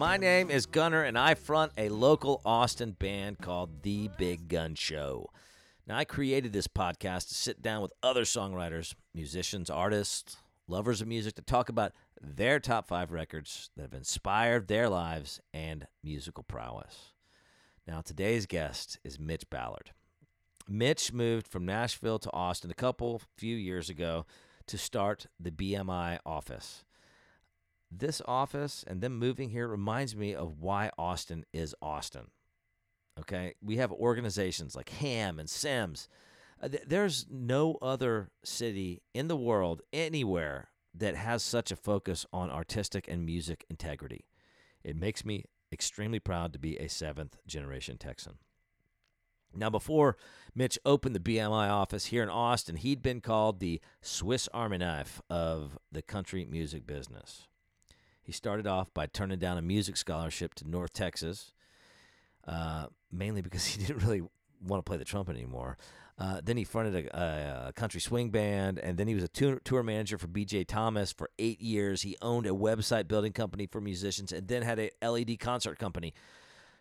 My name is Gunner, and I front a local Austin band called The Big Gun Show. Now, I created this podcast to sit down with other songwriters, musicians, artists, lovers of music to talk about their top five records that have inspired their lives and musical prowess. Now, today's guest is Mitch Ballard. Mitch moved from Nashville to Austin a couple few years ago to start the BMI office. This office and them moving here reminds me of why Austin is Austin. Okay, we have organizations like HAAM and SIMS. Uh, there's no other city in the world anywhere that has such a focus on artistic and music integrity. It makes me extremely proud to be a seventh generation Texan. Now, before Mitch opened the BMI office here in Austin, he'd been called the Swiss Army knife of the country music business. He started off by turning down a music scholarship to North Texas, uh, mainly because he didn't really want to play the trumpet anymore. Uh, then he fronted a, a, country swing band, and then he was a tour, tour manager for BJ Thomas for eight years. He owned a website building company for musicians, and then had a LED concert company.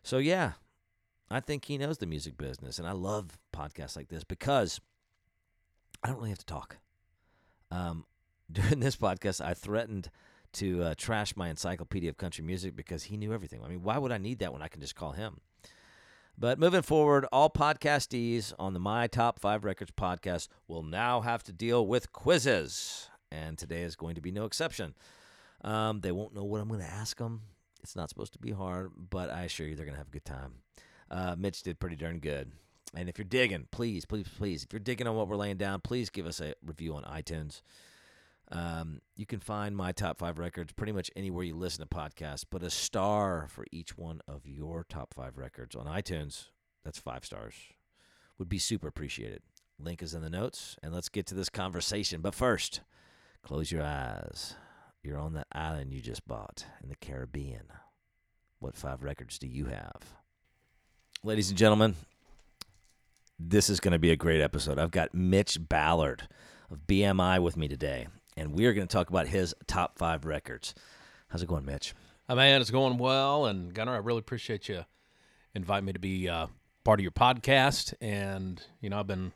So yeah, I think he knows the music business, and I love podcasts like this because I don't really have to talk. Um, during this podcast, I threatened to uh, trash my encyclopedia of country music because he knew everything. I mean, why would I need that when I can just call him? But moving forward, all podcastees on the My Top 5 Records podcast will now have to deal with quizzes. And today is going to be no exception. Um, they won't know what I'm going to ask them. It's not supposed to be hard, but I assure you they're going to have a good time. Uh, Mitch did pretty darn good. And if you're digging, please, please, please, if you're digging on what we're laying down, please give us a review on iTunes. Um, you can find my top five records pretty much anywhere you listen to podcasts, but a star for each one of your top five records on iTunes, that's five stars, would be super appreciated. Link is in the notes, and let's get to this conversation. But first, close your eyes. You're on that island you just bought in the Caribbean. What five records do you have? Ladies and gentlemen, this is going to be a great episode. I've got Mitch Ballard of BMI with me today and we are going to talk about his top five records. How's it going, Mitch? Oh, man, it's going well. And Gunner, I really appreciate you inviting me to be uh, part of your podcast. And, you know, I've been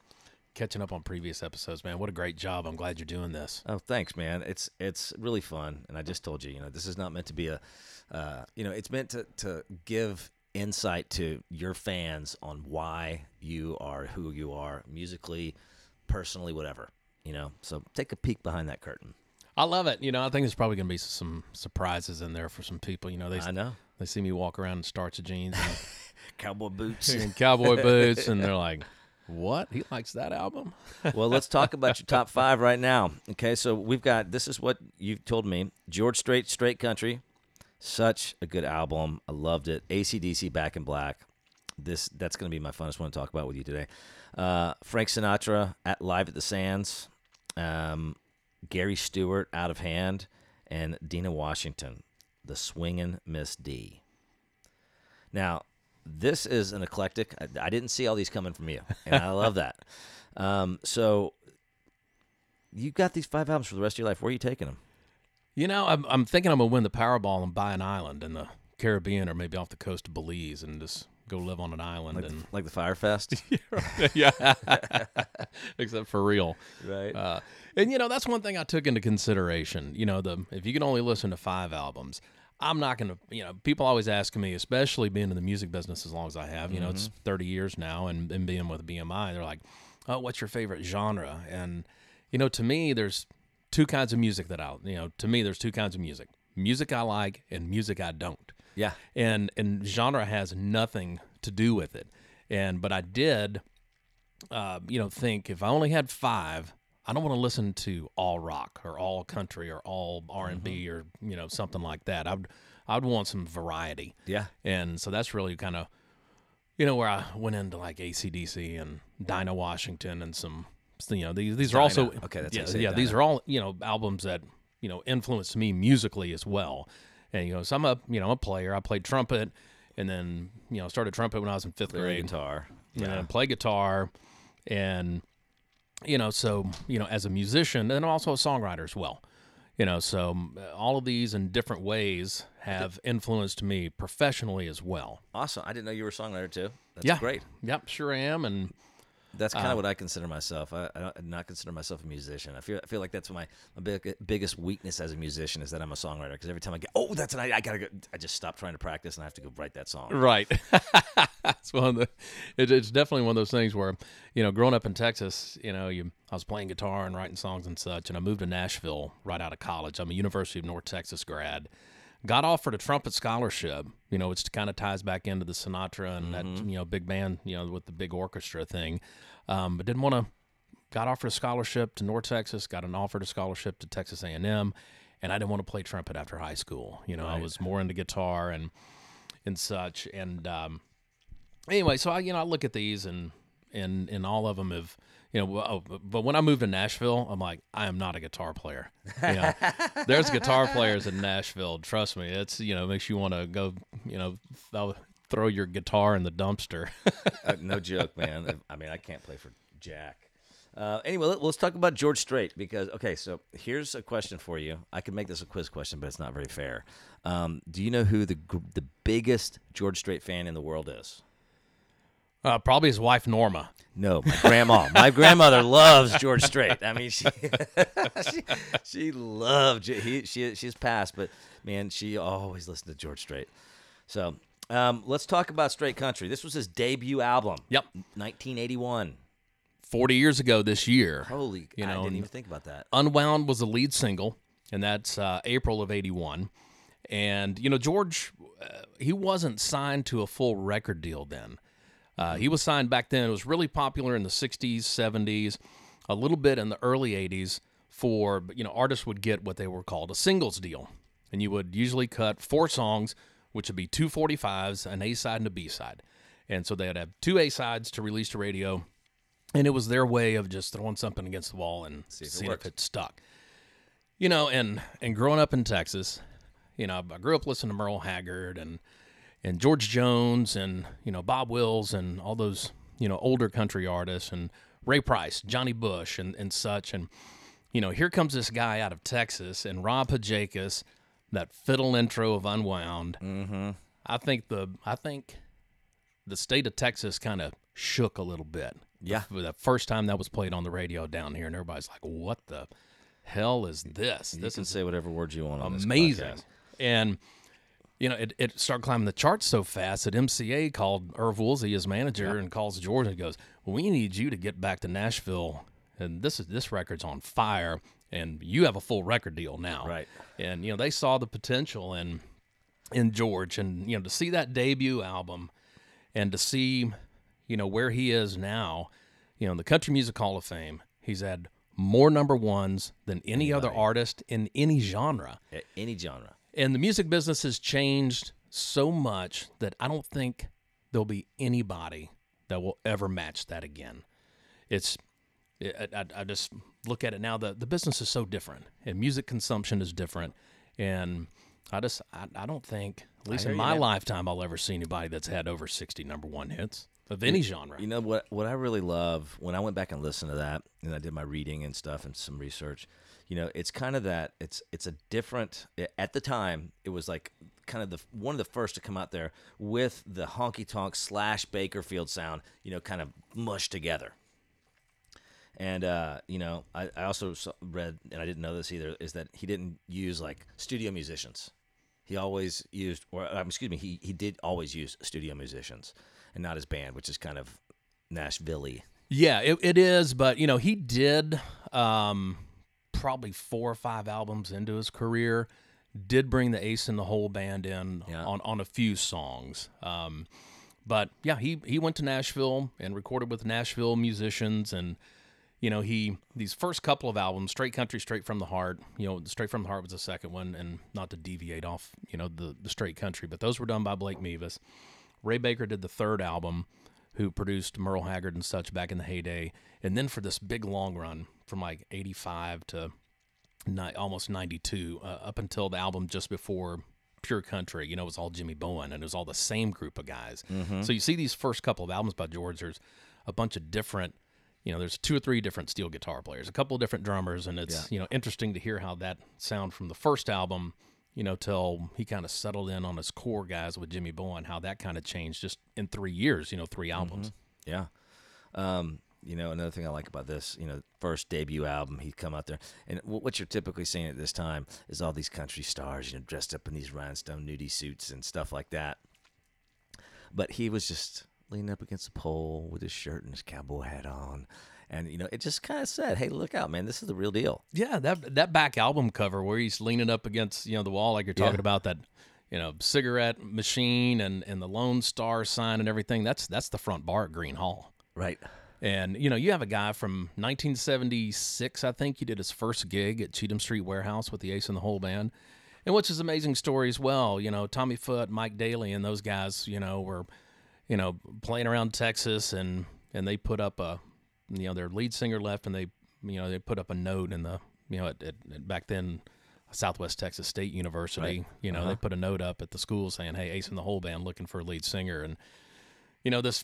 catching up on previous episodes, man. What a great job. I'm glad you're doing this. Oh, thanks, man. It's it's really fun. And I just told you, you know, this is not meant to be a, uh, you know, it's meant to, to give insight to your fans on why you are who you are musically, personally, whatever you know. So take a peek behind that curtain. I love it. You know, I think there's probably going to be some surprises in there for some people. You know, they I know they see me walk around in starch of jeans, and cowboy boots, and cowboy boots, and they're like, "What? He likes that album?" well, let's talk about your top five right now. Okay, so we've got this is what you've told me: George Strait, Straight Country, such a good album. I loved it. ACDC, Back in Black. This that's going to be my funnest one to talk about with you today. Uh, Frank Sinatra at Live at the Sands um, Gary Stewart, Out of Hand, and Dinah Washington, The swinging Miss D. Now, this is an eclectic. I, I, didn't see all these coming from you, and I love that. Um, so, you've got these five albums for the rest of your life. Where are you taking them? You know, I'm, I'm thinking I'm gonna win the Powerball and buy an island in the Caribbean or maybe off the coast of Belize and just go live on an island like and the, like the Fyre Fest. yeah, except for real, right? Uh, and you know that's one thing I took into consideration. You know, the if you can only listen to five albums, I'm not gonna. You know, people always ask me, especially being in the music business as long as I have. You mm-hmm. know, it's mm-hmm. 30 years now, and, and being with BMI, they're like, "Oh, what's your favorite genre?" And you know, to me, there's two kinds of music that I, you know, to me, there's two kinds of music: music I like and music I don't. Yeah. And and genre has nothing to do with it. And but I did uh, you know, think if I only had five, I don't want to listen to all rock or all country or all R and B mm-hmm. or you know something like that. I'd I'd want some variety. Yeah. And so that's really kind of you know where I went into like ACDC and Dinah Washington and some you know these these are also okay that's yeah, yeah these are all you know albums that you know influenced me musically as well. And you know, so I'm a you know I'm a player. I played trumpet, and then you know started trumpet when I was in fifth Play grade. Guitar, yeah, and play guitar, and you know so you know as a musician and also a songwriter as well. You know, so um, all of these in different ways have influenced me professionally as well. Awesome. I didn't know you were a songwriter too. That's yeah, great. Yep, sure I am. And That's kind of uh-huh. what I consider myself. I, I don't not consider myself a musician. I feel I feel like that's my my big, biggest weakness as a musician is that I'm a songwriter. Because every time I get, oh, that's an idea, I gotta go. I just stop trying to practice and I have to go write that song. Right. it's one of the. It, it's definitely one of those things where, you know, growing up in Texas, you know, you I was playing guitar and writing songs and such, and I moved to Nashville right out of college. I'm a University of North Texas grad. Got offered a trumpet scholarship, you know, which kind of ties back into the Sinatra and that you know big band, you know, with the big orchestra thing. Um, but didn't want to. Got offered a scholarship to North Texas. Got an offer to scholarship to Texas A&M, and I didn't want to play trumpet after high school. You know, I was more into guitar and and such. And um, anyway, so I you know I look at these and and and all of them have you know. Oh, but when I moved to Nashville, I'm like I am not a guitar player. You know, there's guitar players in Nashville. Trust me, it's you know makes you want to go you know th- throw your guitar in the dumpster. Uh, no joke, man. I mean, I can't play for Jack. Uh, anyway, let, let's talk about George Strait because okay, so here's a question for you. I could make this a quiz question, but it's not very fair. Um, do you know who the the biggest George Strait fan in the world is? Uh, probably his wife Norma. No, my grandma. my grandmother loves George Strait. I mean, she she, she loved he she she's passed, but man, she always listened to George Strait. So um, let's talk about Strait Country. This was his debut album. Yep. 1981. 40 years ago this year. Holy, You know, I didn't even think about that. Unwound was the lead single, and that's uh, April of 81. And, you know, George, uh, he wasn't signed to a full record deal then. Uh, he was signed back then. It was really popular in the 60s, 70s, a little bit in the early 80s for, you know, artists would get what they were called a singles deal. And you would usually cut four songs, which would be two 45s, an A side and a B side. And so they'd have two A sides to release to radio. And it was their way of just throwing something against the wall and See if seeing works. if it stuck. You know, and and growing up in Texas, you know, I grew up listening to Merle Haggard and and George Jones and you know Bob Wills and all those you know older country artists and Ray Price, Johnny Bush and and such and you know here comes this guy out of Texas and Rob Hajacos, that fiddle intro of Unwound. Mm-hmm. I think the I think the state of Texas kind of shook a little bit. Yeah. For the first time that was played on the radio down here, and everybody's like, "What the hell is this? You This can is say whatever words you want amazing." And you know, it, it started climbing the charts so fast that MCA called Erv Woolsey, his manager, and calls George and goes, "We need you to get back to Nashville, and this is this record's on fire, and you have a full record deal now." Right. And you know, they saw the potential in in George, and you know, to see that debut album, and to see, you know, where he is now, you know, in the Country Music Hall of Fame, he's had more number ones than any other artist in any genre. A- Any genre. And the music business has changed so much that I don't think there'll be anybody that will ever match that again. It's, I, I, I just look at it now. The the business is so different, and music consumption is different, and I just I, I don't think, at least in my lifetime, I'll ever see anybody that's had over sixty number one hits of any genre. You know what? What I really love when I went back and listened to that, and I did my reading and stuff and some research. You know, it's kind of that. It's it's a different. At the time, it was like kind of the one of the first to come out there with the honky tonk slash Bakersfield sound. You know, kind of mushed together. And uh, you know, I, I also saw, read, and I didn't know this either, is that he didn't use like studio musicians. He always used, or um, excuse me, he he did always use studio musicians, and not his band, which is kind of Nashville-y. Yeah, it, it is, but you know, he did um, probably four or five albums into his career. Did bring the Ace in the Hole band in Yeah. on, on a few songs. Um, but yeah, he he went to Nashville and recorded with Nashville musicians and you know, he these first couple of albums, Strait Country, Strait from the Heart, you know, Strait from the Heart was the second one, and not to deviate off, you know, the the Strait Country, but those were done by Blake Mevis. Ray Baker did the third album, who produced Merle Haggard and such back in the heyday, and then for this big long run from like '85 to ni- almost '92, uh, up until the album just before Pure Country, you know, it was all Jimmy Bowen, and it was all the same group of guys. So you see these first couple of albums by George, there's a bunch of different you know, there's two or three different steel guitar players, a couple of different drummers, and it's you know interesting to hear how that sound from the first album, you know, till he kind of settled in on his core guys with Jimmy Bowen, how that kind of changed just in three years, you know, three albums. Yeah. Um, you know, another thing I like about this, you know, first debut album, he'd come out there, and what you're typically seeing at this time is all these country stars, you know, dressed up in these rhinestone nudie suits and stuff like that. But he was just leaning up against a pole with his shirt and his cowboy hat on, and you know, it just kind of said, "Hey, look out, man! This is the real deal." Yeah, that that back album cover where he's leaning up against you know the wall like you're talking Yeah. about that you know cigarette machine and and the Lone Star sign and everything. That's that's the front bar at Gruene Hall. Right. And you know, you have a guy from 1976, I think he did his first gig at Cheatham Street Warehouse with the Ace in the Hole Band, and which is an amazing story as well. You know, Tommy Foote, Mike Daily, and those guys, you know, were, you know, playing around Texas, and and they put up a, you know, their lead singer left, and they, you know, they put up a note in the, you know, at, at, at back then. Southwest Texas State University, Right. you know, Uh-huh. they put a note up at the school saying, "Hey, Ace in the Hole Band looking for a lead singer," and you know, this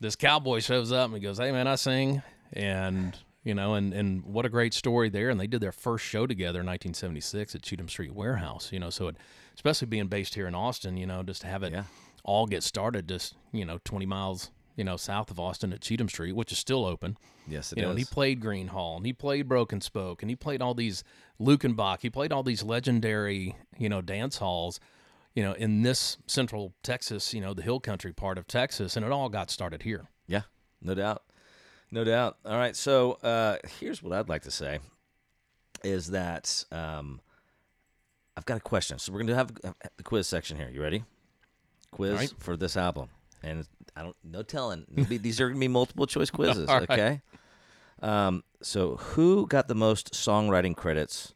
this cowboy shows up and he goes, "Hey man, I sing," and you know, and and what a great story there. And they did their first show together in 1976 at Cheatham Street Warehouse. You know, so it, especially being based here in Austin, you know, just to have it Yeah. all get started just you know 20 miles you know south of Austin at Cheatham Street, which is still open. Yes, it you know, and he played Gruene Hall, and he played Broken Spoke, and he played all these Luckenbach. He played all these legendary, you know, dance halls, you know, in this central Texas, you know, the hill country part of Texas, and it all got started here. Yeah, no doubt. No doubt. All right. So uh, here's what I'd like to say is that um, I've got a question. So we're going to have the quiz section here. You ready? Quiz right. for this album. And I don't, no telling. Be- these are going to be multiple choice quizzes. All right. Okay. Um, so who got the most songwriting credits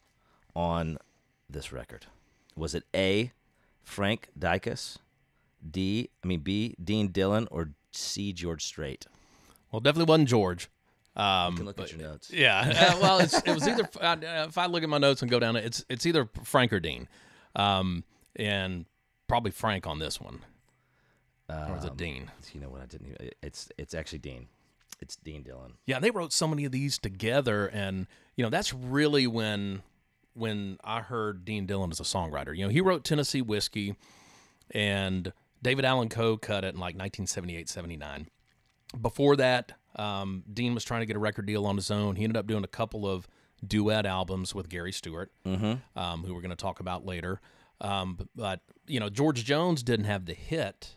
on this record? Was it A, Frank Dykes, D, I mean B, Dean Dillon, or C, George Strait? Well, definitely wasn't George. Um, You can look but- at your notes. Yeah. Uh, well, it's, it was either uh, if I look at my notes and go down, it's it's either Frank or Dean, um, and probably Frank on this one, or is it Um, Dean? You know what? I didn't. Even, it's it's actually Dean. It's Dean Dillon. Yeah, they wrote so many of these together, and you know that's really when when I heard Dean Dillon as a songwriter. You know, he wrote Tennessee Whiskey, and David Allan Coe cut it in like 1978, 79. Before that, um, Dean was trying to get a record deal on his own. He ended up doing a couple of duet albums with Gary Stewart, Mm-hmm. um, who we're going to talk about later. Um, but, but you know, George Jones didn't have the hit.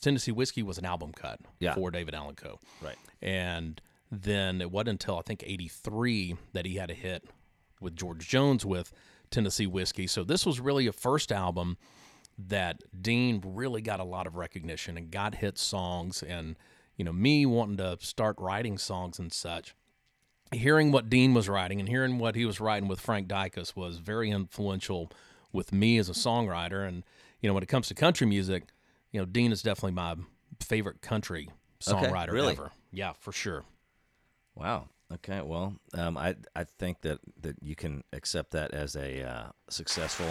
Tennessee Whiskey was an album cut Yeah. for David Allan Coe. Right. And then it wasn't until I think 83 that he had a hit with George Jones with Tennessee Whiskey. So this was really a first album that Dean really got a lot of recognition and got hit songs. And, you know, me wanting to start writing songs and such, hearing what Dean was writing and hearing what he was writing with Frank Dykes was very influential with me as a songwriter. And, you know, when it comes to country music, you know, Dean is definitely my favorite country Okay, songwriter really? ever. Yeah, for sure. Wow. Okay. Well, um, I I think that that you can accept that as a uh, successful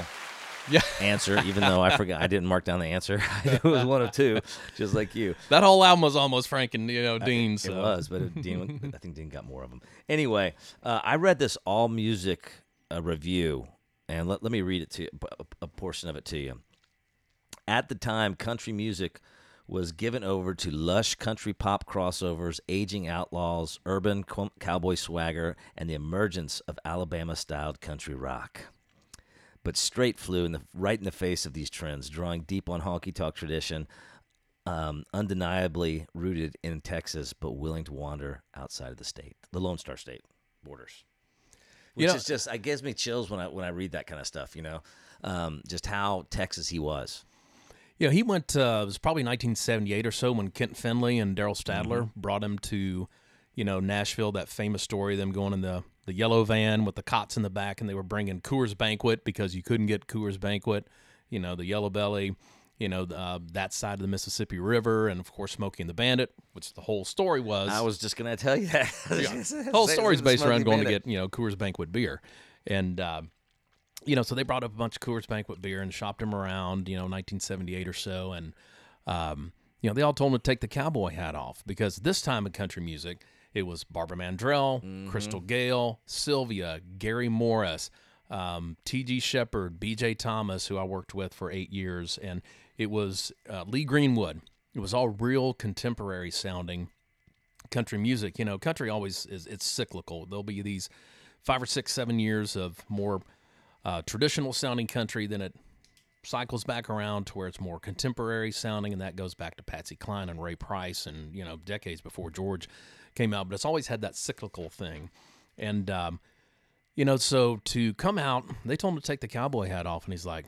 Yeah. answer, even though I forgot I didn't mark down the answer. it was one of two, just like you. That whole album was almost Frank and you know Dean. It So. was, but it, Dean, I think Dean got more of them. Anyway, uh, I read this all music uh, review, and let, let me read it to you, a, a portion of it to you. At the time, country music was given over to lush country pop crossovers, aging outlaws, urban co- cowboy swagger, and the emergence of Alabama-styled country rock. But Strait flew in the right in the face of these trends, drawing deep on honky tonk tradition, um, undeniably rooted in Texas, but willing to wander outside of the state, the Lone Star State borders. Which You know- is just, it gives me chills when I when I read that kind of stuff. You know, um, just how Texas he was. Yeah, he went. Uh, it was probably 1978 or so when Kent Finlay and Darrell Staedtler Mm-hmm. brought him to, you know, Nashville. That famous story, of them going in the the yellow van with the cots in the back, and they were bringing Coors Banquet because you couldn't get Coors Banquet. You know, the Yellow Belly. You know, uh, that side of the Mississippi River, and of course, Smokey and the Bandit, which the whole story was. I was just gonna tell you that. the whole story's based around going to get you know Coors Banquet beer, and uh, you know so they brought up a bunch of Coors Banquet beer and shopped them around you know 1978 or so, and um, you know, they all told him to take the cowboy hat off because this time in country music, it was Barbara Mandrell, Crystal Gayle, Sylvia, Gary Morris, um, T.G. Sheppard, B.J. Thomas, who I worked with for eight years, and it was uh, Lee Greenwood. It was all real contemporary sounding country music. You know, country always is it's cyclical. There'll be these five or six, seven years of more uh, traditional sounding country, then it cycles back around to where it's more contemporary sounding, and that goes back to Patsy Cline and Ray Price, and you know decades before George came out. But it's always had that cyclical thing, and um, you know, so to come out, they told him to take the cowboy hat off, and he's like,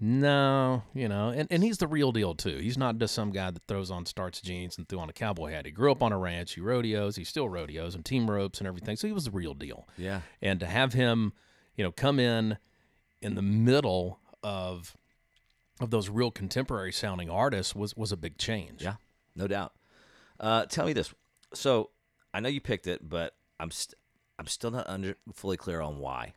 no, you know, and, and he's the real deal too. He's not just some guy that throws on starts jeans and threw on a cowboy hat. He grew up on a ranch. He rodeos. He still rodeos and team ropes and everything. So he was the real deal. Yeah. And to have him, you know, come in in the middle of of those real contemporary sounding artists was was a big change. Yeah, no doubt. Uh, tell me this. So I know you picked it, but I'm st- I'm still not under fully clear on why.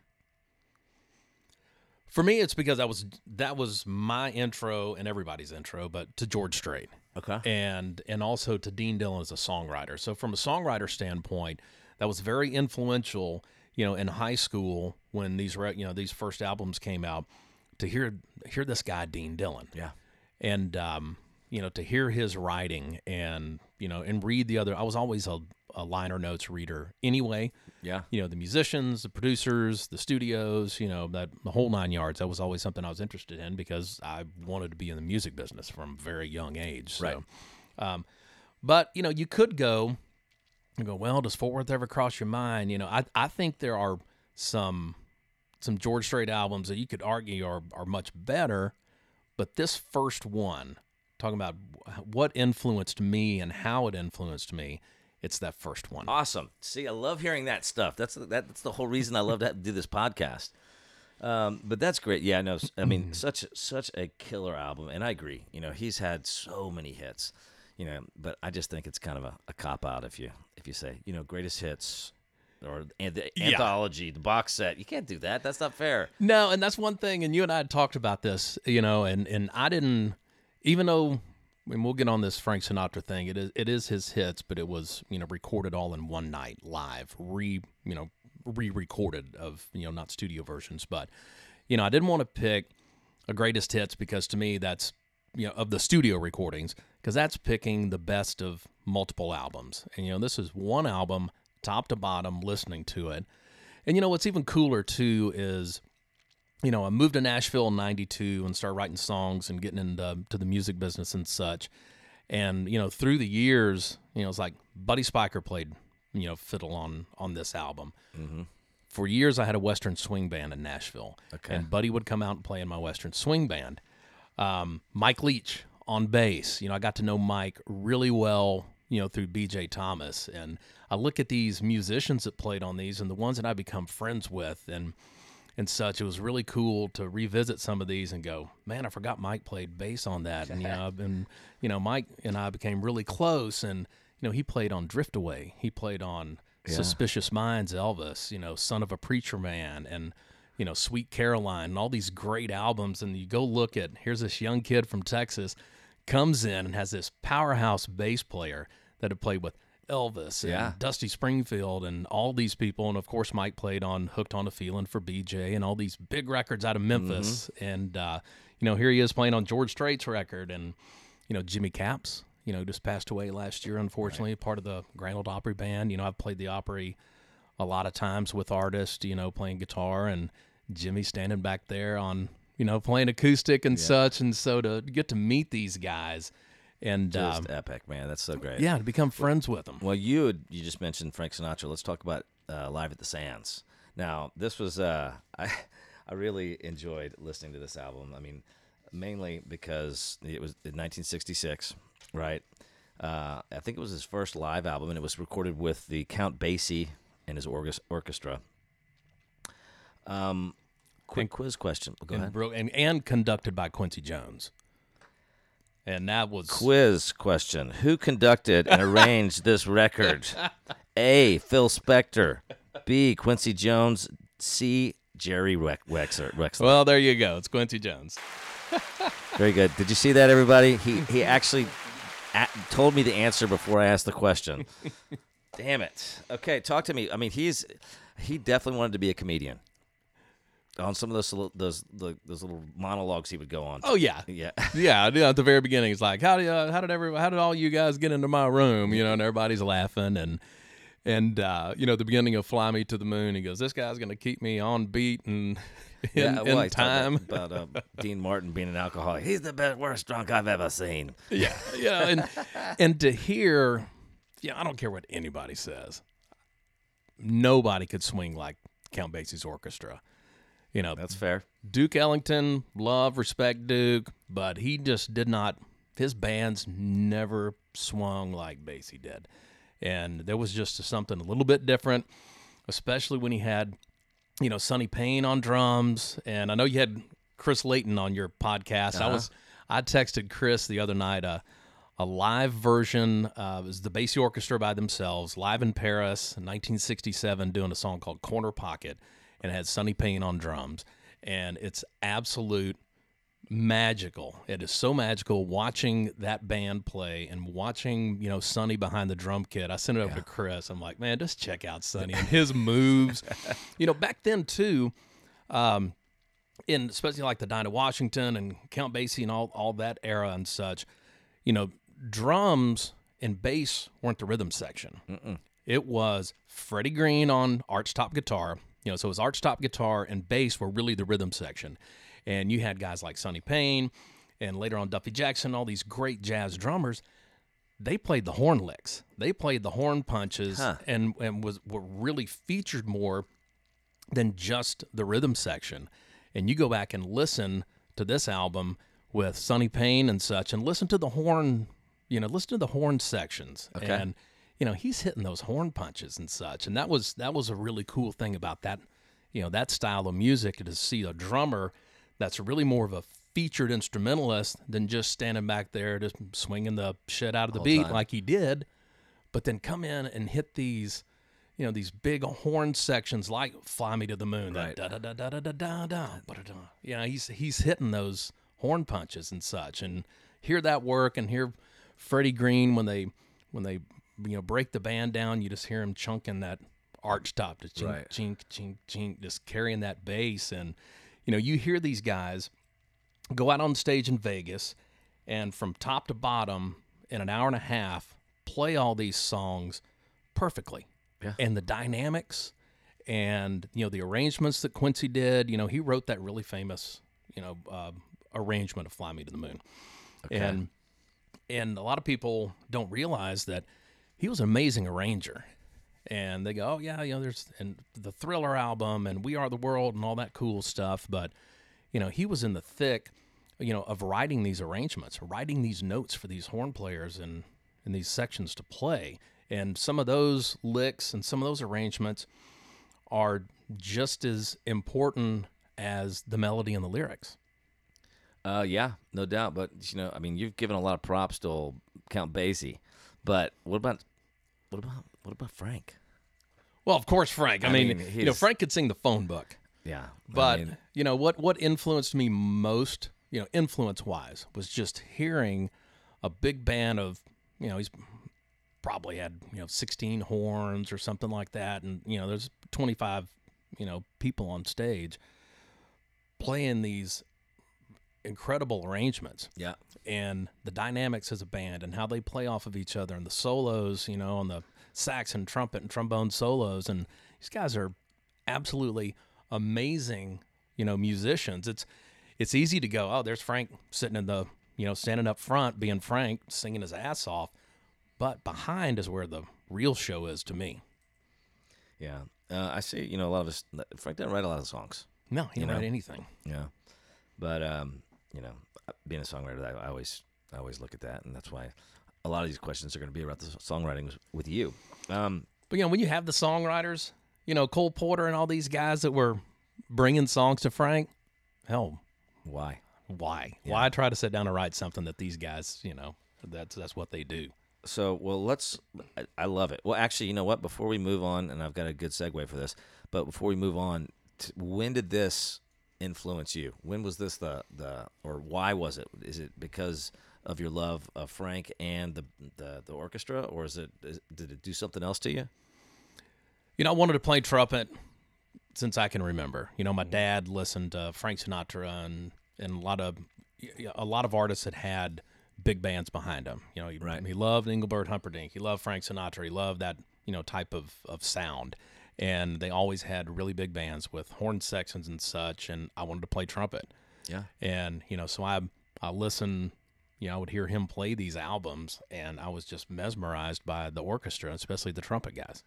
For me, it's because that was that was my intro and everybody's intro, but to George Strait. Okay. and and also to Dean Dillon as a songwriter. So from a songwriter standpoint, that was very influential. You know, in high school when these you know these first albums came out, to hear hear this guy Dean Dillon, Yeah. and um, you know to hear his writing and you know and read the other. I was always a, a liner notes reader anyway. Yeah. You know the musicians, the producers, the studios. You know that the whole nine yards. That was always something I was interested in because I wanted to be in the music business from a very young age. So, Right. um, but you know you could go and go. Well, does Fort Worth ever cross your mind? You know, I I think there are some some George Strait albums that you could argue are are much better, but this first one, talking about what influenced me and how it influenced me, it's that first one. Awesome. See, I love hearing that stuff. That's that, that's the whole reason I love to do this podcast. Um, but that's great. Yeah, I know. I mean, such such a killer album, and I agree. You know, he's had so many hits. You know, but I just think it's kind of a, a cop out if you if you say you know greatest hits or the Yeah. anthology, the box set. You can't do that. That's not fair. No, and that's one thing. And you and I had talked about this, you know, and and I didn't, even though, and we'll get on this Frank Sinatra thing. It is it is his hits, but it was you know recorded all in one night, live, re you know re-recorded of you know not studio versions, but you know I didn't want to pick a greatest hits because to me that's you know of the studio recordings because that's picking the best of multiple albums, and you know this is one album top to bottom, listening to it. And you know what's even cooler too is, you know, I moved to Nashville in '92 and started writing songs and getting into to the music business and such. And you know, through the years, you know, it's like Buddy Spicher played, you know, fiddle on on this album. For years, I had a Western swing band in Nashville, Okay. and Buddy would come out and play in my Western swing band. Um, Mike Leach on bass. You know, I got to know Mike really well, you know, through BJ Thomas. And I look at these musicians that played on these and the ones that I become friends with and and such. It was really cool to revisit some of these and go, man, I forgot Mike played bass on that. And you know, I've been, you know, Mike and I became really close and you know, he played on Drift Away. He played on Suspicious Minds, Elvis, you know, Son of a Preacher Man and you know, Sweet Caroline and all these great albums. And you go look at here's this young kid from Texas comes in and has this powerhouse bass player that had played with Elvis and Yeah. Dusty Springfield and all these people. And of course, Mike played on Hooked on a Feeling for BJ and all these big records out of Memphis. And, uh, you know, here he is playing on George Strait's record. And, you know, Jimmy Capps, you know, just passed away last year, unfortunately, part of the Grand Old Opry Band. You know, I've played the Opry a lot of times with artists, you know, playing guitar and Jimmy standing back there on, you know, playing acoustic and such. And so to get to meet these guys and, Just um, epic, man. That's so great. yeah, to become friends with them. Well, you had, you just mentioned Frank Sinatra. Let's talk about uh, Live at the Sands. Now, this was uh, I I really enjoyed listening to this album. I mean, mainly because it was in 1966, right? Uh, I think it was his first live album, and it was recorded with the Count Basie and his orchestra. Um, quick quiz question. Go and, ahead. bro- and and conducted by Quincy Jones. And that was Quiz question. Who conducted and arranged this record? A. Phil Spector. B. Quincy Jones. C. Jerry Wex- Wexler. Wexler. well, there you go. It's Quincy Jones. Very good. Did you see that, everybody? He he actually at, told me the answer before I asked the question. Damn it. Okay, talk to me. I mean, he's he definitely wanted to be a comedian. On some of those little- those the, those little monologues he would go on. Oh yeah, yeah. yeah. you know, At the very beginning, it's like, how did uh, how did every how did all you guys get into my room? You know, and everybody's laughing and. And uh, you know, the beginning of "Fly Me to the Moon," he goes, "This guy's going to keep me on beat and in, yeah, in well, he's talking time." about, about uh, Dean Martin being an alcoholic. He's the best, worst drunk I've ever seen. yeah, yeah, and and to hear, yeah, I don't care what anybody says. Nobody could swing like Count Basie's orchestra. You know, That's fair. Duke Ellington, love, respect Duke, but he just did not. His bands never swung like Basie did, and there was just something a little bit different, especially when he had, you know, Sonny Payne on drums, and I know you had Chris Layton on your podcast. I was, I texted Chris the other night a, a live version. Uh, it was the Basie Orchestra by themselves, live in Paris, in 1967, doing a song called Corner Pocket, and it had Sonny Payne on drums, and it's absolute magical. It is so magical watching that band play and watching, you know, Sonny behind the drum kit. I sent it over to Chris. I'm like, man, just check out Sonny and his moves. you know, back then too, um, in especially like the Dinah Washington and Count Basie and all all that era and such, you know, drums and bass weren't the rhythm section. It was Freddie Green on archtop guitar. You know, so his archtop guitar and bass were really the rhythm section. And you had guys like Sonny Payne and later on Duffy Jackson, all these great jazz drummers. They played the horn licks. They played the horn punches Huh. and, and was were really featured more than just the rhythm section. And you go back and listen to this album with Sonny Payne and such, and listen to the horn, you know, listen to the horn sections. Okay. And you know, he's hitting those horn punches and such. And that was that was a really cool thing about that, you know, that style of music to see a drummer that's really more of a featured instrumentalist than just standing back there just swinging the shit out of the beat time. like he did, but then come in and hit these you know these big horn sections like "Fly Me to the Moon," Right. da da da da da da da da. You know, he's he's hitting those horn punches and such, and hear that work, and hear Freddie Green when they when they you know break the band down, you just hear him chunking that arch top, just chink Right. chink chink chink, just carrying that bass, and you know you hear these guys go out on stage in Vegas, and from top to bottom in an hour and a half play all these songs perfectly Yeah. and the dynamics and you know the arrangements that Quincy did. You know, he wrote that really famous you know uh, arrangement of "Fly Me to the Moon," okay. and and a lot of people don't realize that he was an amazing arranger. And they go, oh yeah, you know, there's and the Thriller album and We Are the World and all that cool stuff, but you know, he was in the thick, you know, of writing these arrangements, writing these notes for these horn players and in these sections to play. And some of those licks and some of those arrangements are just as important as the melody and the lyrics. Uh, yeah, no doubt. But you know, I mean, you've given a lot of props to Count Basie, but what about what about what about Frank? Well, of course, Frank. I, I mean, mean, you know, Frank could sing the phone book. Yeah, I But mean, you know what? What influenced me most, you know, influence wise, was just hearing a big band of, you know, he's probably had you know 16 horns or something like that, and you know, there's 25, you know, people on stage playing these incredible arrangements yeah, and the dynamics as a band and how they play off of each other and the solos, you know, on the sax and trumpet and trombone solos. And these guys are absolutely amazing, you know, musicians. It's it's easy to go, oh, there's Frank sitting in the, you know, standing up front, being Frank, singing his ass off. But behind is where the real show is to me. yeah. Uh, I see. You know, a lot of us. Frank didn't write a lot of songs. No, he You didn't write know? anything. Yeah, but um, you know, being a songwriter, I, I always I always look at that, and that's why a lot of these questions are going to be about the songwriting with- you. Um, But you know, when you have the songwriters, you know, Cole Porter and all these guys that were bringing songs to Frank, hell, why? why? Yeah. Why try to sit down and write something that these guys, you know, that's that's what they do. So, well, let's. I, I love it. Well, actually, you know what? Before we move on, and I've got a good segue for this, but before we move on, t- when did this influence you? When was this the the or why was it? Is it because of your love of Frank and the the, the orchestra, or is it is, did it do something else to you? You know, I wanted to play trumpet since I can remember. You know, my mm-hmm. dad listened to Frank Sinatra and and a lot of a lot of artists that had big bands behind them. You know, he, Right. he loved Engelbert Humperdinck. He loved Frank Sinatra. He loved that you know type of of sound. And they always had really big bands with horn sections and such. And I wanted to play trumpet. Yeah. And you know, so I I listened. You know, I would hear him play these albums, and I was just mesmerized by the orchestra, especially the trumpet guys.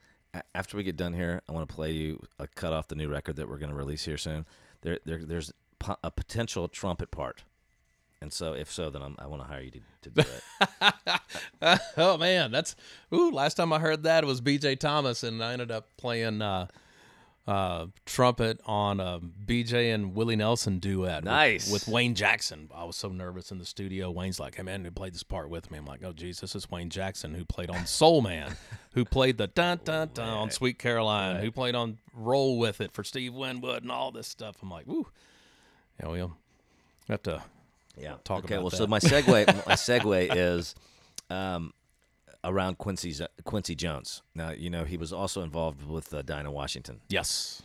After we get done here, I want to play you a cut off the new record that we're going to release here soon. There, there there's a potential trumpet part, and so if so, then I'm, I want to hire you to, to do it. oh man, that's ooh. Last time I heard that was B.J. Thomas, and I ended up playing uh, uh, trumpet on a B.J. and Willie Nelson duet. with- Nice. with, Wayne Jackson. I was so nervous in the studio. Wayne's like, "Hey man, who played this part with me?" I'm like, "Oh geez, this is Wayne Jackson who played on Soul Man, who played the dun dun dun on Sweet Caroline, who played on Roll with It for Steve Winwood, and all this stuff." I'm like, "Woo." Yeah, we'll have to Yeah. Talk okay. about well, that. so my segue, my segue is um, around Quincy Quincy Jones. Now, you know, he was also involved with uh, Dinah Washington. yes.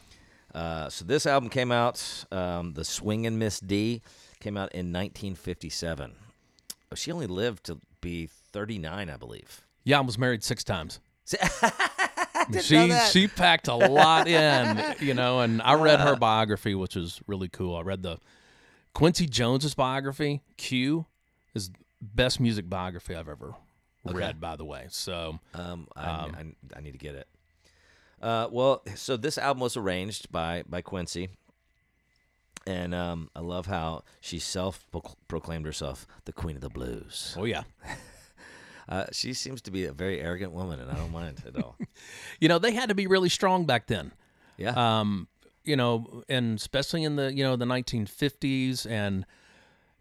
Uh, so this album came out, um, the Swingin' Miss D, came out in 1957. She only lived to be 39, I believe. Yeah, I was married six times. She she packed a lot in, you know, and I read her biography, which was really cool. I read the Quincy Jones's biography. Q is best music biography I've ever read, by the way. So Um, I, I, I need to get it. Uh, well, so this album was arranged by by Quincy, and um, I love how she self proclaimed herself the queen of the blues. oh yeah. Uh, she seems to be a very arrogant woman, and I don't mind at all. You know, they had to be really strong back then. Yeah, um, you know, and especially in the you know the 1950s and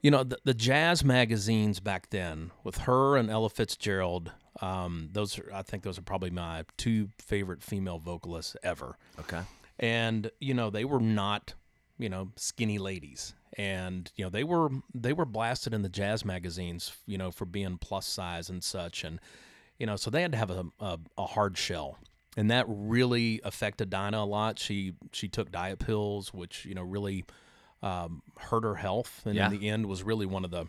you know the, the jazz magazines back then with her and Ella Fitzgerald. Um, those are, I think those are probably my two favorite female vocalists ever. okay. And you know they were not you know skinny ladies, and you know they were they were blasted in the jazz magazines you know for being plus size and such, and you know so they had to have a, a, a hard shell and that really affected Dinah a lot. She she took diet pills, which you know really um, hurt her health, and Yeah. in the end was really one of the